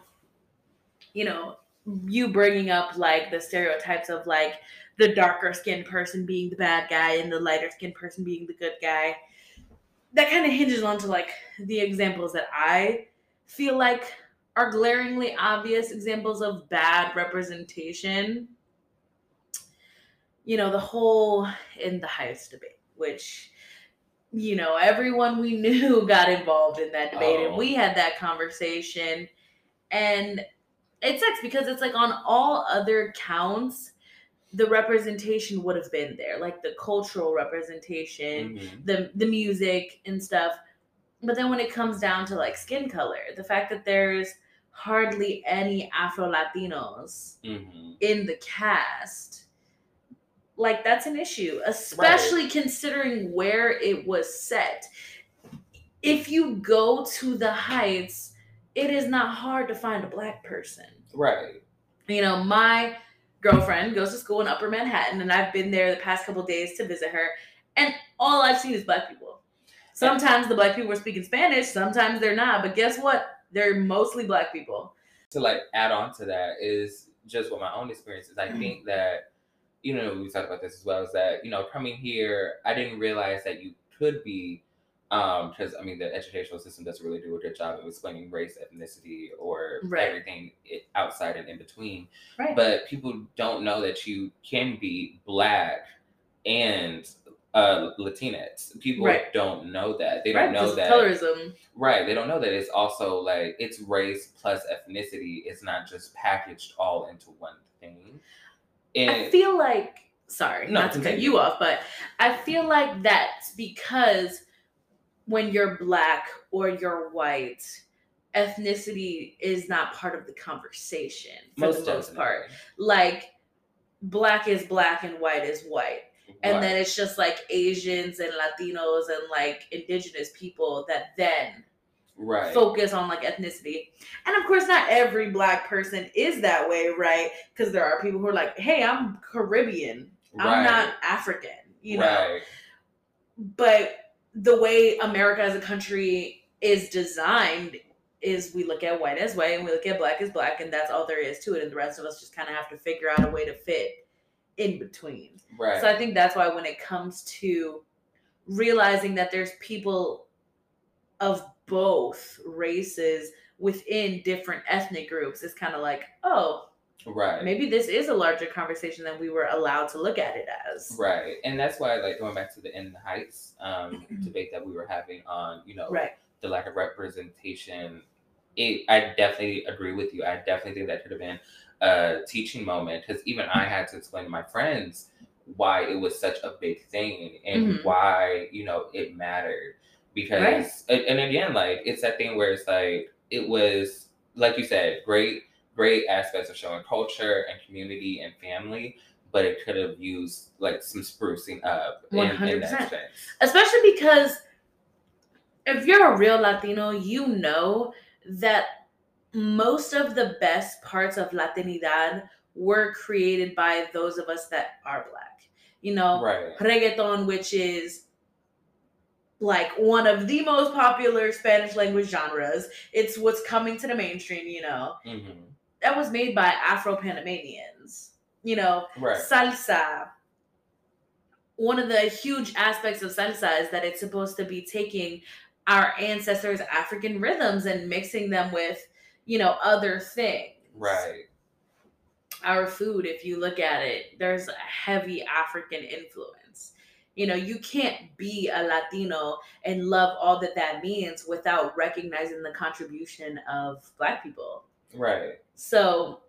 you know, you bringing up like the stereotypes of like the darker skinned person being the bad guy and the lighter skinned person being the good guy. That kind of hinges onto like the examples that I feel like are glaringly obvious examples of bad representation. You know, the whole In the Heights debate, which you know, everyone we knew got involved in that debate, and Oh. we had that conversation. And it sucks because it's like on all other counts, the representation would have been there, like the cultural representation, Mhm. the the music and stuff. But then when it comes down to like skin color, the fact that there's hardly any Afro Latinos Mhm. in the cast like that's an issue especially considering where it was set if you go to the heights it is not hard to find a black person Right. you know my girlfriend goes to school in upper manhattan and i've been there the past couple days to visit her and all i've seen is black people sometimes the black people are speaking spanish sometimes they're not but guess what they're mostly black people To like add on to that is just what my own experience is. I Mm-hmm. think that you know we talked about this as well. Is that you know coming here, I didn't realize that you could be um because I mean the educational system doesn't really do a good job of explaining race, ethnicity, or Right. everything outside and in between. right. But people don't know that you can be black and uh latinx. People Right. don't know that. They don't know that colorism. Right they don't know that it's also like it's race plus ethnicity. It's not just packaged all into one thing. I feel like sorry, No, not to cut you off, but I feel like that's because when you're black or you're white, ethnicity is not part of the conversation for the most part. Like black is black and white is white. And Right. then it's just like Asians and Latinos and like indigenous people that then right focus on like ethnicity. And of course, not every black person is that way, right? Because there are people who are like, hey, I'm Caribbean, I'm not African, you know? right But the way America as a country is designed is we look at white as white and we look at black as black, and that's all there is to it. And the rest of us just kind of have to figure out a way to fit in between. right So I think that's why when it comes to realizing that there's people of both races within different ethnic groups, it's kind of like, oh, right maybe this is a larger conversation than we were allowed to look at it as. Right, and that's why, like, going back to the In the Heights um, debate that we were having on, you know, Right. the lack of representation. It, I definitely agree with you. I definitely think that could have been a teaching moment because even I had to explain to my friends why it was such a big thing and Mhm. why you know it mattered because Right. and again like it's that thing where it's like it was like you said great great aspects of showing culture and community and family but it could have used like some sprucing up in, in 100%. Especially because if you're a real Latino, you know that most of the best parts of Latinidad were created by those of us that are black. You know, right reggaeton, which is like one of the most popular Spanish language genres. It's what's coming to the mainstream, you know. hmm that was made by Afro Panamanians. You know, Right. salsa. One of the huge aspects of salsa is that it's supposed to be taking our ancestors' African rhythms and mixing them with, you know, other things. Right. Our food, if you look at it, there's a heavy African influence. You know, you can't be a Latino and love all that that means without recognizing the contribution of Black people. Right. So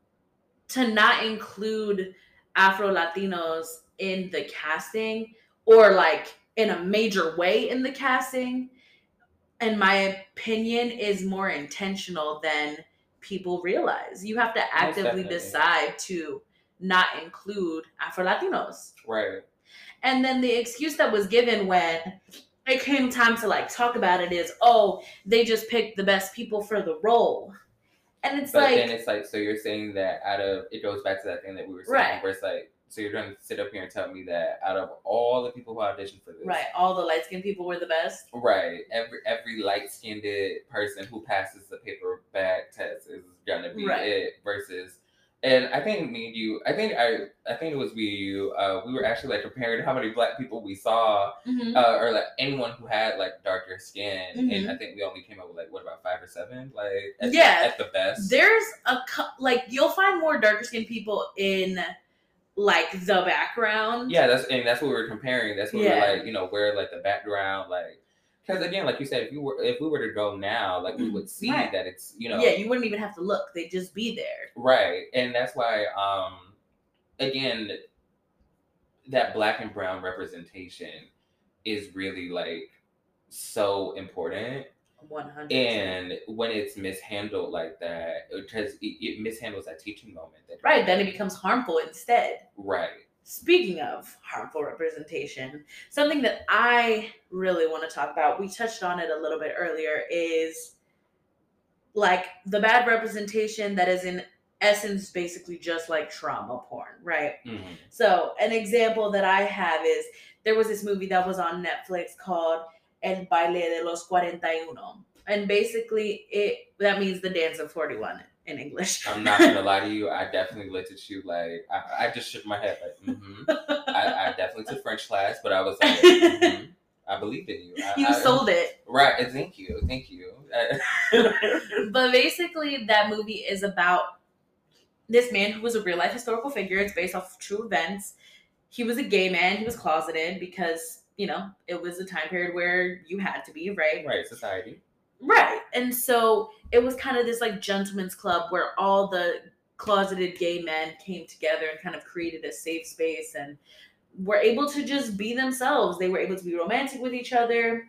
to not include Afro Latinos in the casting or like in a major way in the casting, in my opinion, is more intentional than people realize. You have to actively decide to not include Afro Latinos. Right. And then the excuse that was given when it came time to like talk about it is, oh, they just picked the best people for the role. And it's But like then it's like, so you're saying that out of it goes back to that thing that we were saying, Right. where it's like, so you're going to sit up here and tell me that out of all the people who auditioned for this, Right, all the light skinned people were the best. right, every every light skinned person who passes the paper bag test is gonna be Right. it versus. And I think me and you, I think I, I think it was me and you. Uh, we were actually like comparing how many black people we saw, Mhm. uh, or like anyone who had like darker skin, and Mhm. I think we only came up with like what about five or seven, like at, Yeah. at the best. There's a like you'll find more darker skinned people in like the background. Yeah, that's and that's what we were comparing. That's what we Yeah. were like, you know, where like the background, like, because again, like you said, if you were if we were to go now, like we would see Right. that it's you know Yeah, you wouldn't even have to look; they'd just be there. right, and that's why, um, again, that black and brown representation is really like so important. One hundred. And when it's mishandled like that, because it, it mishandles that teaching moment. That Right, then it becomes harmful instead. right. Speaking of harmful representation, something that I really want to talk about, we touched on it a little bit earlier, is like the bad representation that is in essence basically just like trauma porn, right? Mhm. So, an example that I have is there was this movie that was on Netflix called El Baile de los 41. And basically, it that means the dance of 41 in English. I'm not gonna lie to you. I definitely looked at you like I, I just shook my head like, mm-hmm. I, I definitely took French class, but I was like, mhm. I believed in you. I, you I- sold it. right. Thank you, thank you. But basically, that movie is about this man who was a real life historical figure. It's based off of true events. He was a gay man. He was closeted because, you know, it was a time period where you had to be, right? right, society. Right. And so it was kind of this like gentleman's club where all the closeted gay men came together and kind of created a safe space and were able to just be themselves. They were able to be romantic with each other.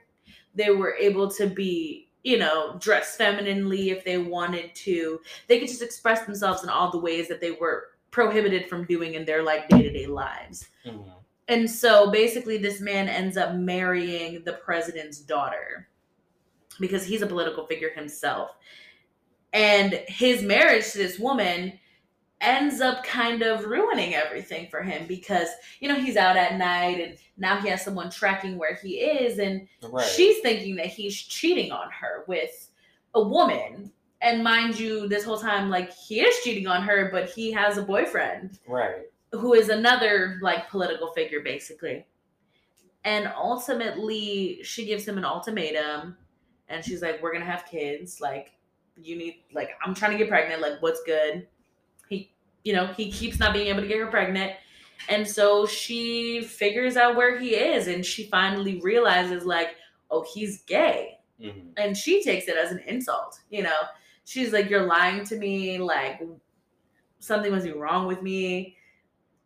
They were able to be, you know, dress femininely if they wanted to. They could just express themselves in all the ways that they were prohibited from doing in their like day-to-day lives. Mhm. And so basically, this man ends up marrying the president's daughter because he's a political figure himself. And his marriage to this woman ends up kind of ruining everything for him because, you know, he's out at night and now he has someone tracking where he is. And Right. she's thinking that he's cheating on her with a woman. And mind you, this whole time, like, he is cheating on her, but he has a boyfriend right. who is another like political figure basically and ultimately she gives him an ultimatum and she's like we're gonna have kids. Like you need like i'm trying to get pregnant. Like what's good? He you know he keeps not being able to get her pregnant. And so she figures out where he is and she finally realizes like oh he's gay. Mhm. and she takes it as an insult you know? She's like you're lying to me. Like something must be wrong with me.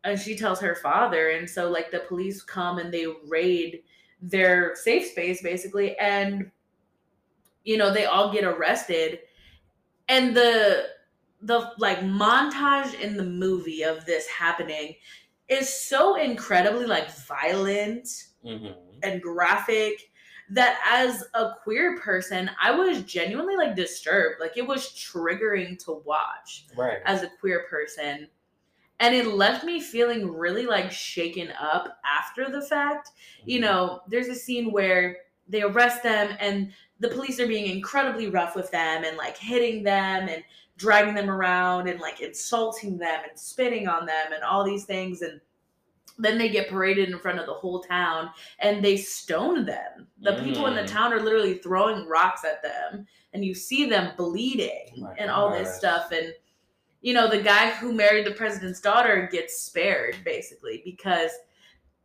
And she tells her father and so like the police come and they raid their safe space basically and you know they all get arrested and the the like montage in the movie of this happening is so incredibly like violent Mhm. and graphic that as a queer person i was genuinely like disturbed like it was triggering to watch Right. as a queer person and it left me feeling really like shaken up after the fact you Mhm. know there's a scene where they arrest them and the police are being incredibly rough with them and like hitting them and dragging them around and like insulting them and spitting on them and all these things and then they get paraded in front of the whole town and they stone them. The people in the Mm. town are literally throwing rocks at them and you see them bleeding Oh and all this stuff and you know the guy who married the president's daughter gets spared basically because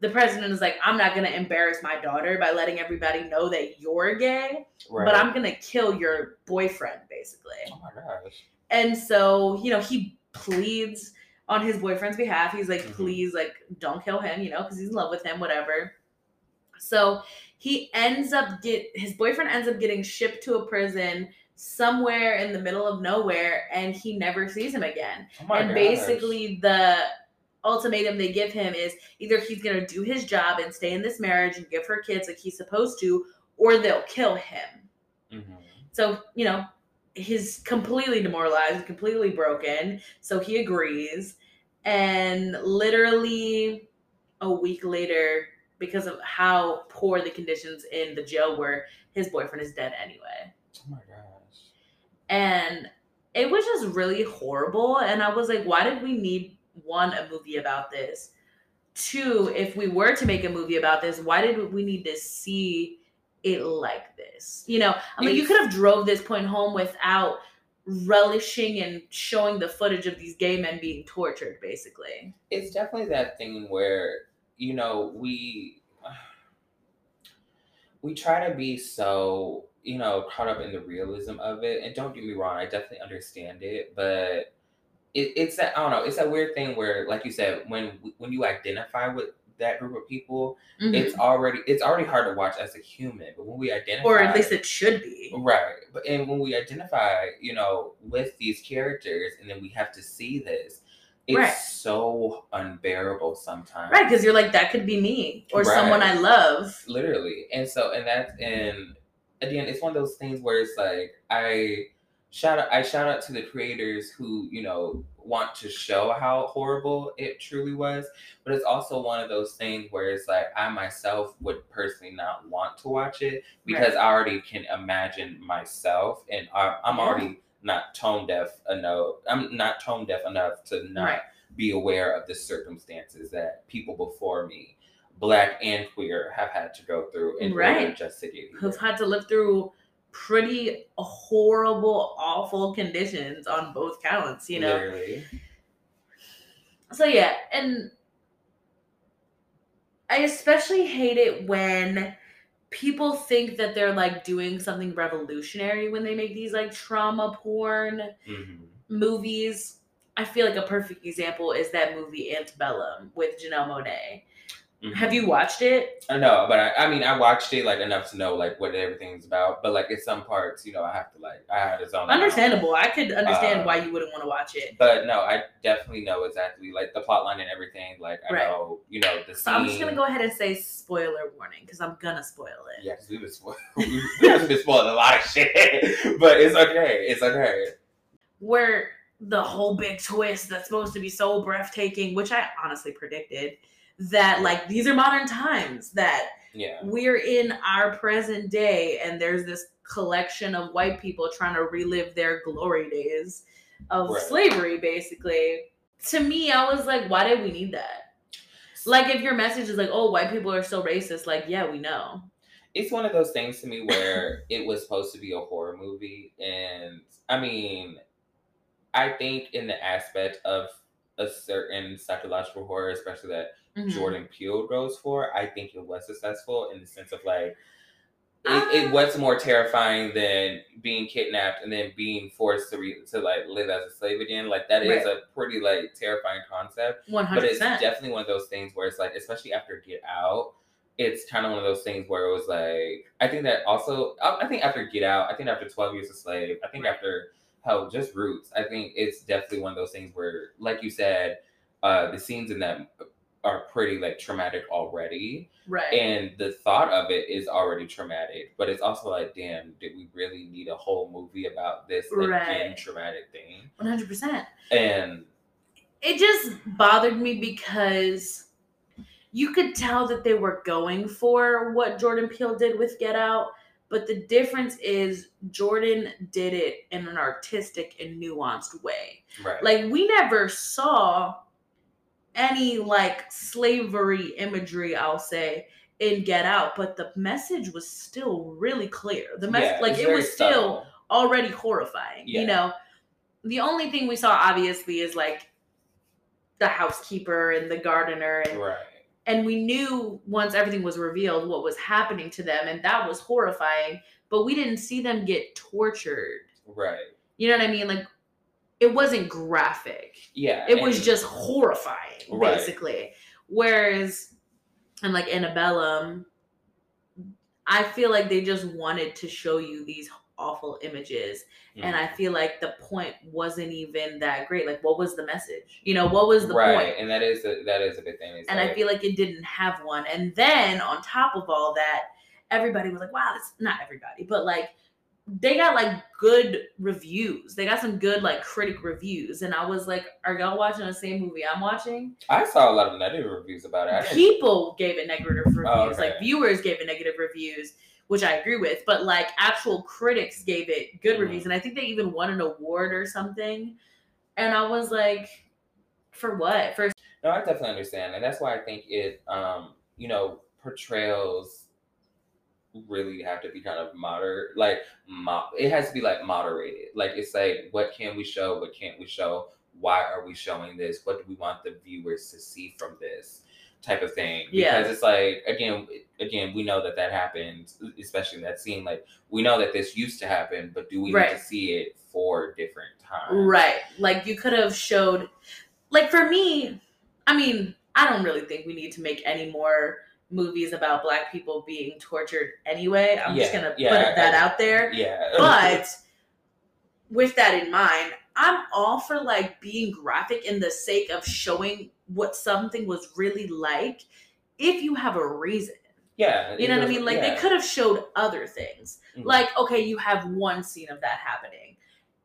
the president is like I'm not going to embarrass my daughter by letting everybody know that you're gay, Right. but I'm going to kill your boyfriend basically. Oh my gosh. And so, you know, he pleads on his boyfriend's behalf. He's like, Mhm. please, like, don't kill him, you know, because he's in love with him, whatever. So he ends up get his boyfriend ends up getting shipped to a prison somewhere in the middle of nowhere, and he never sees him again. Oh my and gosh. basically, the ultimatum they give him is either he's gonna do his job and stay in this marriage and give her kids like he's supposed to, or they'll kill him. Mhm. So, you know, he's completely demoralized, completely broken. So he agrees. And literally a week later, because of how poor the conditions in the jail were, his boyfriend is dead anyway. Oh my gosh. And it was just really horrible. And I was like, why did we need one, a movie about this? Two, if we were to make a movie about this, why did we need to see it like this? You know, I mean, you could have drove this point home without relishing and showing the footage of these gay men being tortured, basically. it's definitely that thing where you know we we try to be so you know caught up in the realism of it and don't get me wrong i definitely understand it but it, it's that i don't know it's that weird thing where like you said when when you identify with that group of people Mhm. it's already it's already hard to watch as a human but when we identify or at least it should be. Right. But and when we identify, you know, with these characters and then we have to see this, it's Right. so unbearable sometimes. Right, because you're like, that could be me or Right. someone I love. Literally. And so and that's and again, it's one of those things where it's like I shout out I shout out to the creators who, you know, want to show how horrible it truly was. But it's also one of those things where it's like I myself would personally not want to watch it because I already can imagine myself, and I, I'm Yeah. already not tone deaf enough. I'm not tone deaf enough to not Right. be aware of the circumstances that people before me, black and queer, have had to go through in order Right. just to get who've had to live through pretty horrible, awful conditions on both counts, you know? Literally. So, yeah, and I especially hate it when people think that they're like doing something revolutionary when they make these like trauma porn Mhm. movies. I feel like a perfect example is that movie Antebellum with Janelle Monáe. Mhm. Have you watched it? No, but I, I mean, I watched it like enough to know like what everything's about. But like in some parts, you know, I have to like I had to zone out. Understandable. I could understand Uh, why you wouldn't want to watch it. But no, I definitely know exactly like the plot line and everything. Like I Right. know, you know, the So I'm just gonna go ahead and say spoiler warning because I'm gonna spoil it. Yeah, because we've been spoiled. we have been spoiled a lot of shit, but it's okay. It's okay. Where the whole big twist that's supposed to be so breathtaking, which I honestly predicted, that like these are modern times, that Yeah, we're in our present day, and there's this collection of white people trying to relive their glory days of Right. slavery, basically. To me, I was like, why did we need that? Like, if your message is like, oh, white people are so racist, like, yeah, we know. it's one of those things to me where it was supposed to be a horror movie, and I mean, I think in the aspect of a certain psychological horror, especially that Mhm. Jordan Peele goes for, I think it was successful in the sense of like it, Ah. it was more terrifying than being kidnapped and then being forced to re- to like live as a slave again. Like that is a pretty like terrifying concept. One But it's definitely one of those things where it's like, especially after Get Out, it's kind of one of those things where it was like, I think that also, I I think after Get Out, I think after Twelve Years a Slave, I think Right. after hell, just Roots, I think it's definitely one of those things where, like you said, uh, the scenes in that are pretty like traumatic already, Right. and the thought of it is already traumatic. But it's also like, damn, did we really need a whole movie about this again Right. traumatic thing? One hundred percent. And It just bothered me because you could tell that they were going for what Jordan Peele did with Get Out, But the difference is Jordan did it in an artistic and nuanced way. Right. Like we never saw any like slavery imagery, I'll say, in Get Out, but the message was still really clear. The message, Yeah, like it was still subtle. already horrifying. Yeah. You know, the only thing we saw obviously is like the housekeeper and the gardener and Right. and we knew once everything was revealed what was happening to them and that was horrifying but we didn't see them get tortured Right. you know what i mean like it wasn't graphic Yeah. it was just horrifying Right. basically whereas and like Antebellum i feel like they just wanted to show you these awful images and Mhm. i feel like the point wasn't even that great like what was the message you know what was the right. point And that is a, that is a big thing. It's and I feel like it didn't have one. And then on top of all that, everybody was like, "Wow, that's not everybody, but like they got like good reviews. They got some good like critic reviews." And I was like, "Are y'all watching the same movie I'm watching?" I saw a lot of negative reviews about it. People gave it negative reviews, Oh, okay. like viewers gave it negative reviews, which I agree with. But like actual critics gave it good Mhm. reviews, and I think they even won an award or something. And I was like, "For what? For No, I definitely understand, and that's why I think it, um, you know, portrayals really have to be kind of moderate. Like, mo- it has to be like moderated. Like, it's like, what can we show? What can't we show? Why are we showing this? What do we want the viewers to see from this? Type of thing. Yeah. Because it's like, again, again, we know that that happened, especially in that scene. Like, we know that this used to happen, but do we Right. need to see it for different times? Right. Like you could have showed like for me, I mean, I don't really think we need to make any more movies about black people being tortured anyway. I'm just gonna yeah, put that I- out there. Yeah. But with that in mind, I'm all for like being graphic in the sake of showing what something was really like if you have a reason. yeah. You know it what I mean? Like yeah. they could have showed other things. Mhm. Like, okay, you have one scene of that happening.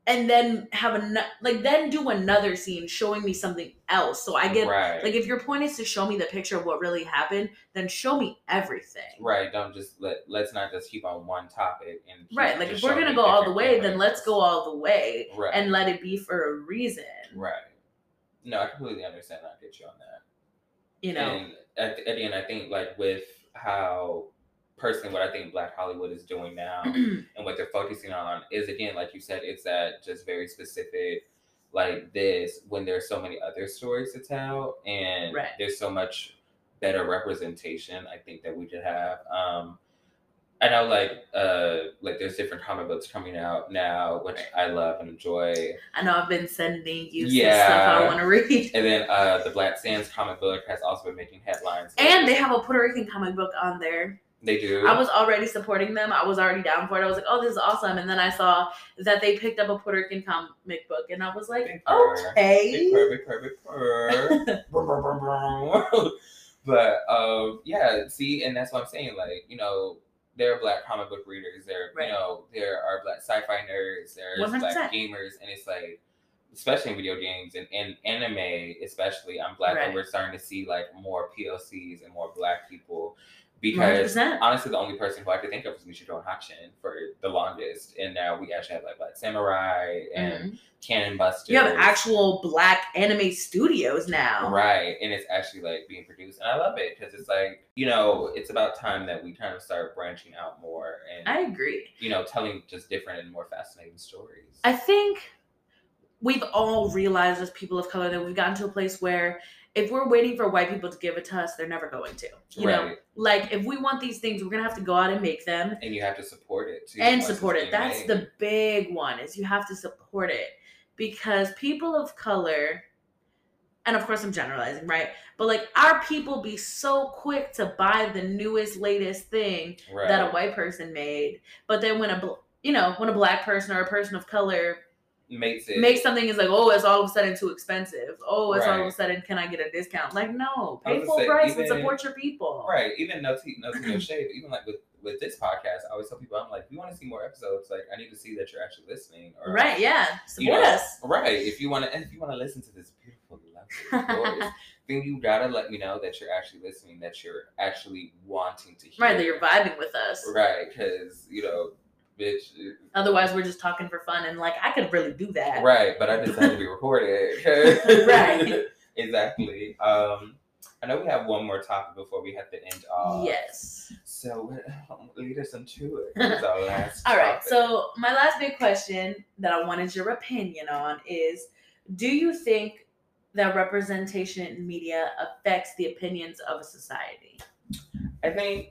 And then have a like then do another scene showing me something else. So I get right. like if your point is to show me the picture of what really happened, then show me everything. right. Don't just let let's not just keep on one topic and Right. Like if we're gonna go all the way, then let's go all the way right and let it be for a reason. right. No, I completely understand. I get you on that. You know. And at, again, I think like with how personally what I think Black Hollywood is doing now and what they're focusing on is again, like you said, it's that just very specific like this when there's so many other stories to tell and Right. there's so much better representation I think that we could have. Um I know like uh like there's different comic books coming out now, which I love and enjoy. I know I've been sending you some Yeah. stuff I want to read. And then uh the Black Sands comic book has also been making headlines. And they have a Puerto Rican comic book on there. They do. I was already supporting them. I was already down for it. I was like, oh, this is awesome. And then I saw that they picked up a Puerto Rican comic book, and I was like, Big okay. Purr, big purr, big purr. Brr, brr, brr, brr. but um, yeah, see, and that's what I'm saying. Like, you know, there are black comic book readers. There, Right. you know, there are black sci-fi nerds. There's 100%. black gamers, and it's like, especially in video games and, and anime, especially, I'm glad Right. that we're starting to see like more POCs and more black people. Because 100%. honestly, the only person who I could think of was Michiko Hatchin for the longest, and now we actually have like Black Samurai and Mhm. Cannon Busters. You have actual black anime studios now. Right, and it's actually like being produced, and I love it because it's like you know it's about time that we kind of start branching out more and I agree. you know telling just different and more fascinating stories. I think we've all realized as people of color that we've gotten to a place where if we're waiting for white people to give it to us, they're never going to. You know, like if we want these things, we're gonna have to go out and make them and you have to support it too. and support it. That's made. the big one is you have to support it because people of color and of course I'm generalizing, right? But like our people be so quick to buy the newest latest thing right. that a white person made, but then when a you know, when a black person or a person of color makes it makes something is like, oh, it's all of a sudden too expensive. Oh, it's all of a sudden, can I get a discount? Like, no, pay full say, price and support your people. right. Even no tea, no tea, no shade. Even like with with this podcast, I always tell people, I'm like, if you want to see more episodes, like I need to see that you're actually listening. Or Right, yeah. Support know, us. Right. If you want to, if you want to listen to this beautiful, lovely voice, then you gotta let me know that you're actually listening, that you're actually wanting to hear. right, that you're vibing with us. Right, because you know, bitch. Otherwise, we're just talking for fun, and like I could really do that. Right, but I just decided to be recorded. Right. exactly. Um, I know we have one more topic before we have to end off. Yes. So lead us into it. This our last. All right. topic. So my last big question that I wanted your opinion on is: Do you think that representation in media affects the opinions of a society? I think,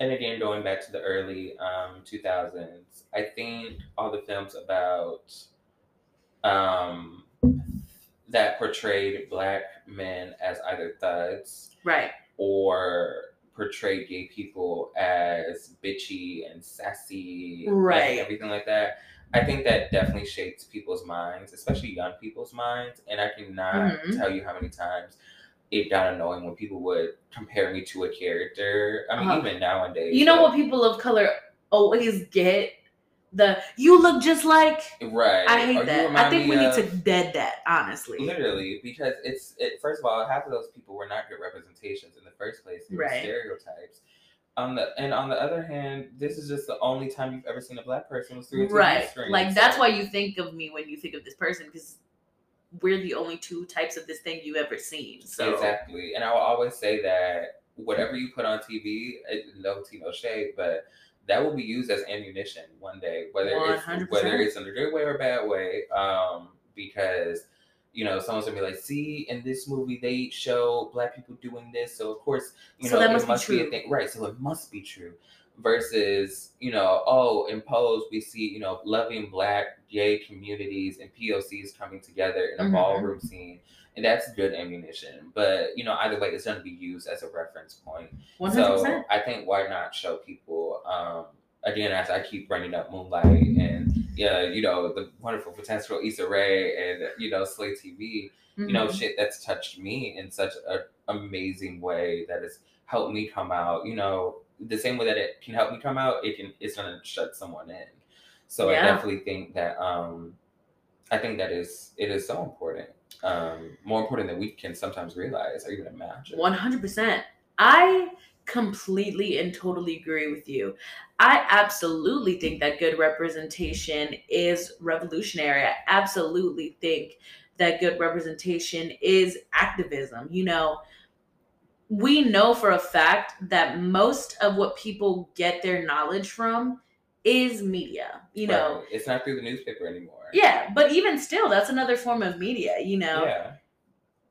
and again, going back to the early um, 2000s, I think all the films about um, that portrayed black men as either thugs Right. or portrayed gay people as bitchy and sassy Right. and everything like that. I think that definitely shapes people's minds, especially young people's minds. And I cannot Mhm. tell you how many times it got annoying when people would compare me to a character. I mean, Uh-huh. even nowadays. You know like- what people of color always get? The you look just like. Right. I hate that. I think we need to dead that. Honestly. Literally, because it's it. First of all, half of those people were not good representations in the first place. They were Right. stereotypes. On the and on the other hand, this is just the only time you've ever seen a black person was through a TV Right. screen. Like that's why you think of me when you think of this person because we're the only two types of this thing you ever seen. So Exactly, and I will always say that whatever you put on TV, no tea, no shade, but that will be used as ammunition one day, whether it's 100%. whether it's in a good way or a bad way. Um, because you know someone's gonna be like, "See, in this movie they show black people doing this, so of course you So know that it must must, be be, true. a thing, right? So it must be true." Versus, you know, oh, in Pose we see you know loving black gay communities and POCs coming together in a Mhm. ballroom scene and that's good ammunition. But you know, either way, it's going to be used as a reference point. one hundred So. I think why not show people? Um, again, as I keep bringing up Moonlight and yeah, you know the wonderful potential Issa Rae and you know Slay TV. You know, Mm-hmm. shit that's touched me in such an amazing way that has helped me come out. You know, the same way that it can help me come out, it can it's to shut someone in. So Yeah. I definitely think that um, I think that is it is so important. Um, more important than we can sometimes realize or even imagine. One hundred percent. I completely and totally agree with you. I absolutely think that good representation is revolutionary. I absolutely think that good representation is activism. You know, we know for a fact that most of what people get their knowledge from is media. You know, Right. it's not through the newspaper anymore. yeah, but even still, that's another form of media. You know, Yeah.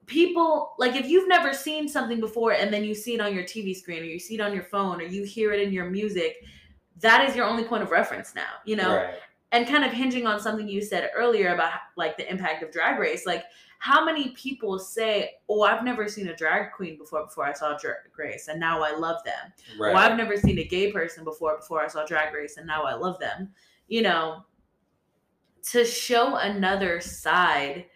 people like if you've never seen something before and then you see it on your TV screen or you see it on your phone or you hear it in your music, that is your only point of reference now, you know? Right. And kind of hinging on something you said earlier about like the impact of drag race, like how many people say, "Oh, I've never seen a drag queen before before I saw Drag Race and now I love them." Right. Or I've never seen a gay person before before I saw Drag Race and now I love them. You know, to show another side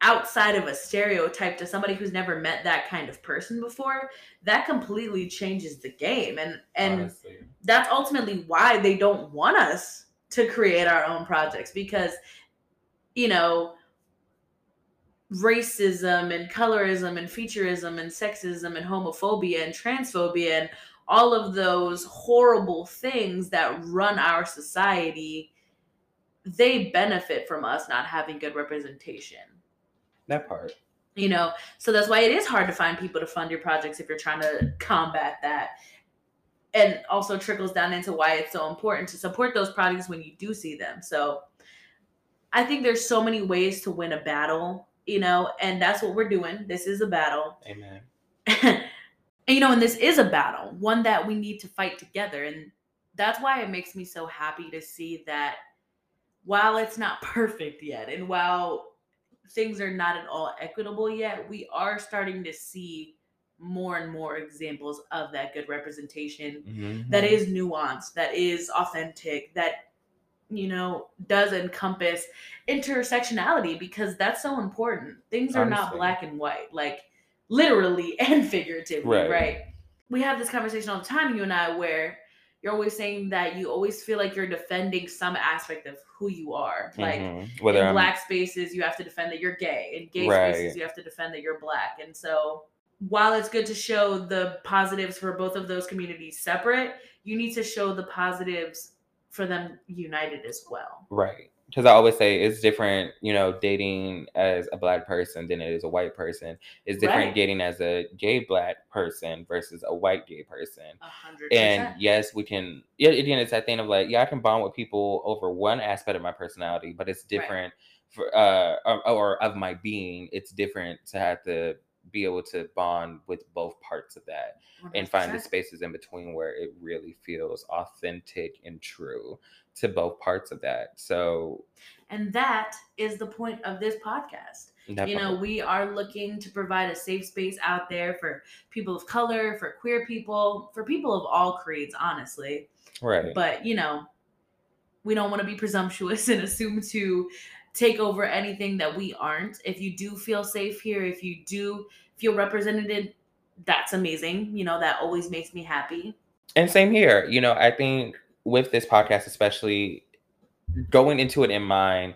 outside of a stereotype to somebody who's never met that kind of person before, that completely changes the game. And and Honestly. that's ultimately why they don't want us to create our own projects because you know racism and colorism and featureism and sexism and homophobia and transphobia and all of those horrible things that run our society they benefit from us not having good representation. That part. you know so that's why it is hard to find people to fund your projects if you're trying to combat that. And also trickles down into why it's so important to support those projects when you do see them. So i think there's so many ways to win a battle you know and that's what we're doing this is a battle Amen. and, you know and this is a battle one that we need to fight together and that's why it makes me so happy to see that while it's not perfect yet and while things are not at all equitable yet we are starting to see more and more examples of that good representation that Mm-hmm. is nuanced that is authentic that you know does encompass intersectionality because that's so important things are not black and white like literally and figuratively Right. right. we have this conversation all the time you and i where you're always saying that you always feel like you're defending some aspect of who you are. Like Mhm. whether in I'm black spaces, you have to defend that you're gay. In gay Right. spaces, you have to defend that you're black. And so, while it's good to show the positives for both of those communities separate, you need to show the positives for them united as well. Right. Because I always say it's different, you know, dating as a black person than it is a white person. It's different Right. dating as a gay black person versus a white gay person. A hundred And percent. yes, we can. Yeah, again, it's that thing of like, yeah, I can bond with people over one aspect of my personality, but it's different for uh or, or of my being. It's different to have to be able to bond with both parts of that and find the spaces in between where it really feels authentic and true to both parts of that. So And that is the point of this podcast. You know, we are looking to provide a safe space out there for people of color, for queer people, for people of all creeds, honestly. right. But, you know, we don't want to be presumptuous and assume to take over anything that we aren't. If you do feel safe here, if you do feel represented, that's amazing. You know, that always makes me happy. And same here. You know, I think with this podcast, especially going into it in mind,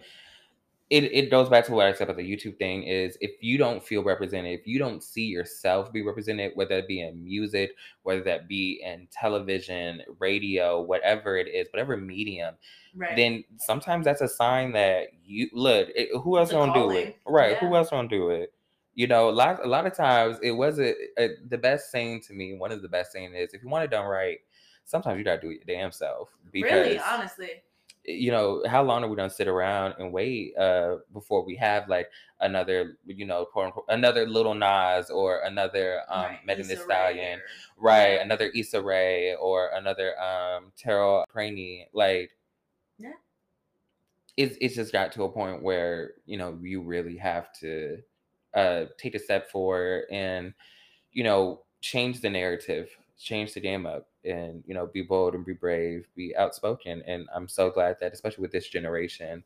it, it goes back to what I said about the YouTube thing is if you don't feel represented, if you don't see yourself be represented, whether it be in music, whether that be in television, radio, whatever it is, whatever medium, Right. then sometimes that's a sign that you look. It, who else gonna do it? Right? Who else gonna do it? You know, a lot a lot of times it wasn't uh, the best saying to me. One of the best saying is, if you want it done right, sometimes you gotta do it your damn self. Because really, honestly. You know, how long are we gonna sit around and wait uh before we have like another, you know, quote unquote, another Lil Nas or another um Right, Megan Thee Stallion, right? Yeah. Another Issa Rae or another um Tarell McCraney, like Yeah. it's it's just got to a point where you know you really have to uh take a step forward and you know change the narrative change the game up and you know be bold and be brave be outspoken and i'm so glad that especially with this generation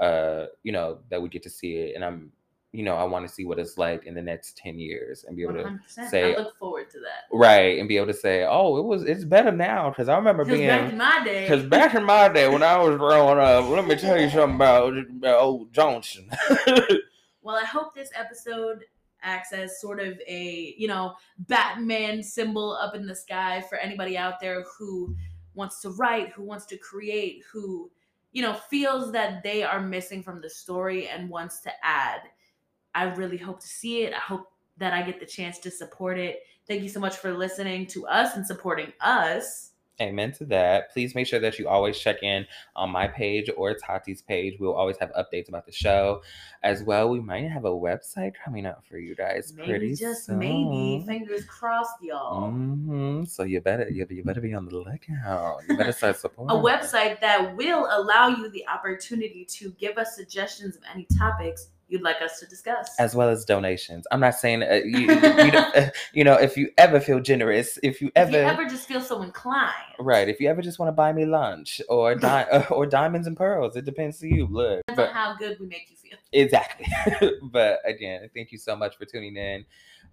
uh you know that we get to see it and i'm you know i want to see what it's like in the next 10 years and be able to 100%. say- I look forward to that. right and be able to say oh it was it's better now because i remember being back in my day, because back in my day when I was growing up, let me tell you something about, about old Johnson. Well, I hope this episode acts as sort of a, you know, Batman symbol up in the sky for anybody out there who wants to write, who wants to create, who, you know, feels that they are missing from the story and wants to add. I really hope to see it. I hope that I get the chance to support it. Thank you so much for listening to us and supporting us. Amen to that. Please make sure that you always check in on my page or Tati's page. We'll always have updates about the show. As well, we might have a website coming out for you guys Maybe pretty just soon. maybe. Fingers crossed, y'all. hmm So you better you, you better be on the lookout. You better start supporting. a website that will allow you the opportunity to give us suggestions of any topics you'd like us to discuss. as well as donations. I'm not saying uh, you, you, you, know, uh, you know if you ever feel generous, if you if ever you ever just feel so inclined. Right. If you ever just want to buy me lunch or di- uh, or diamonds and pearls, it depends to you. Look, Depends but on how good we make you feel. exactly. but again, thank you so much for tuning in.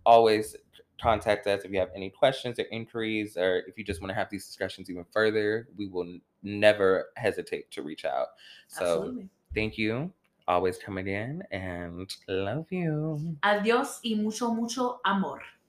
Always contact us if you have any questions or inquiries, or if you just want to have these discussions even further. We will never hesitate to reach out. So Absolutely. thank you. Always coming in and love you. Adiós y mucho, mucho amor.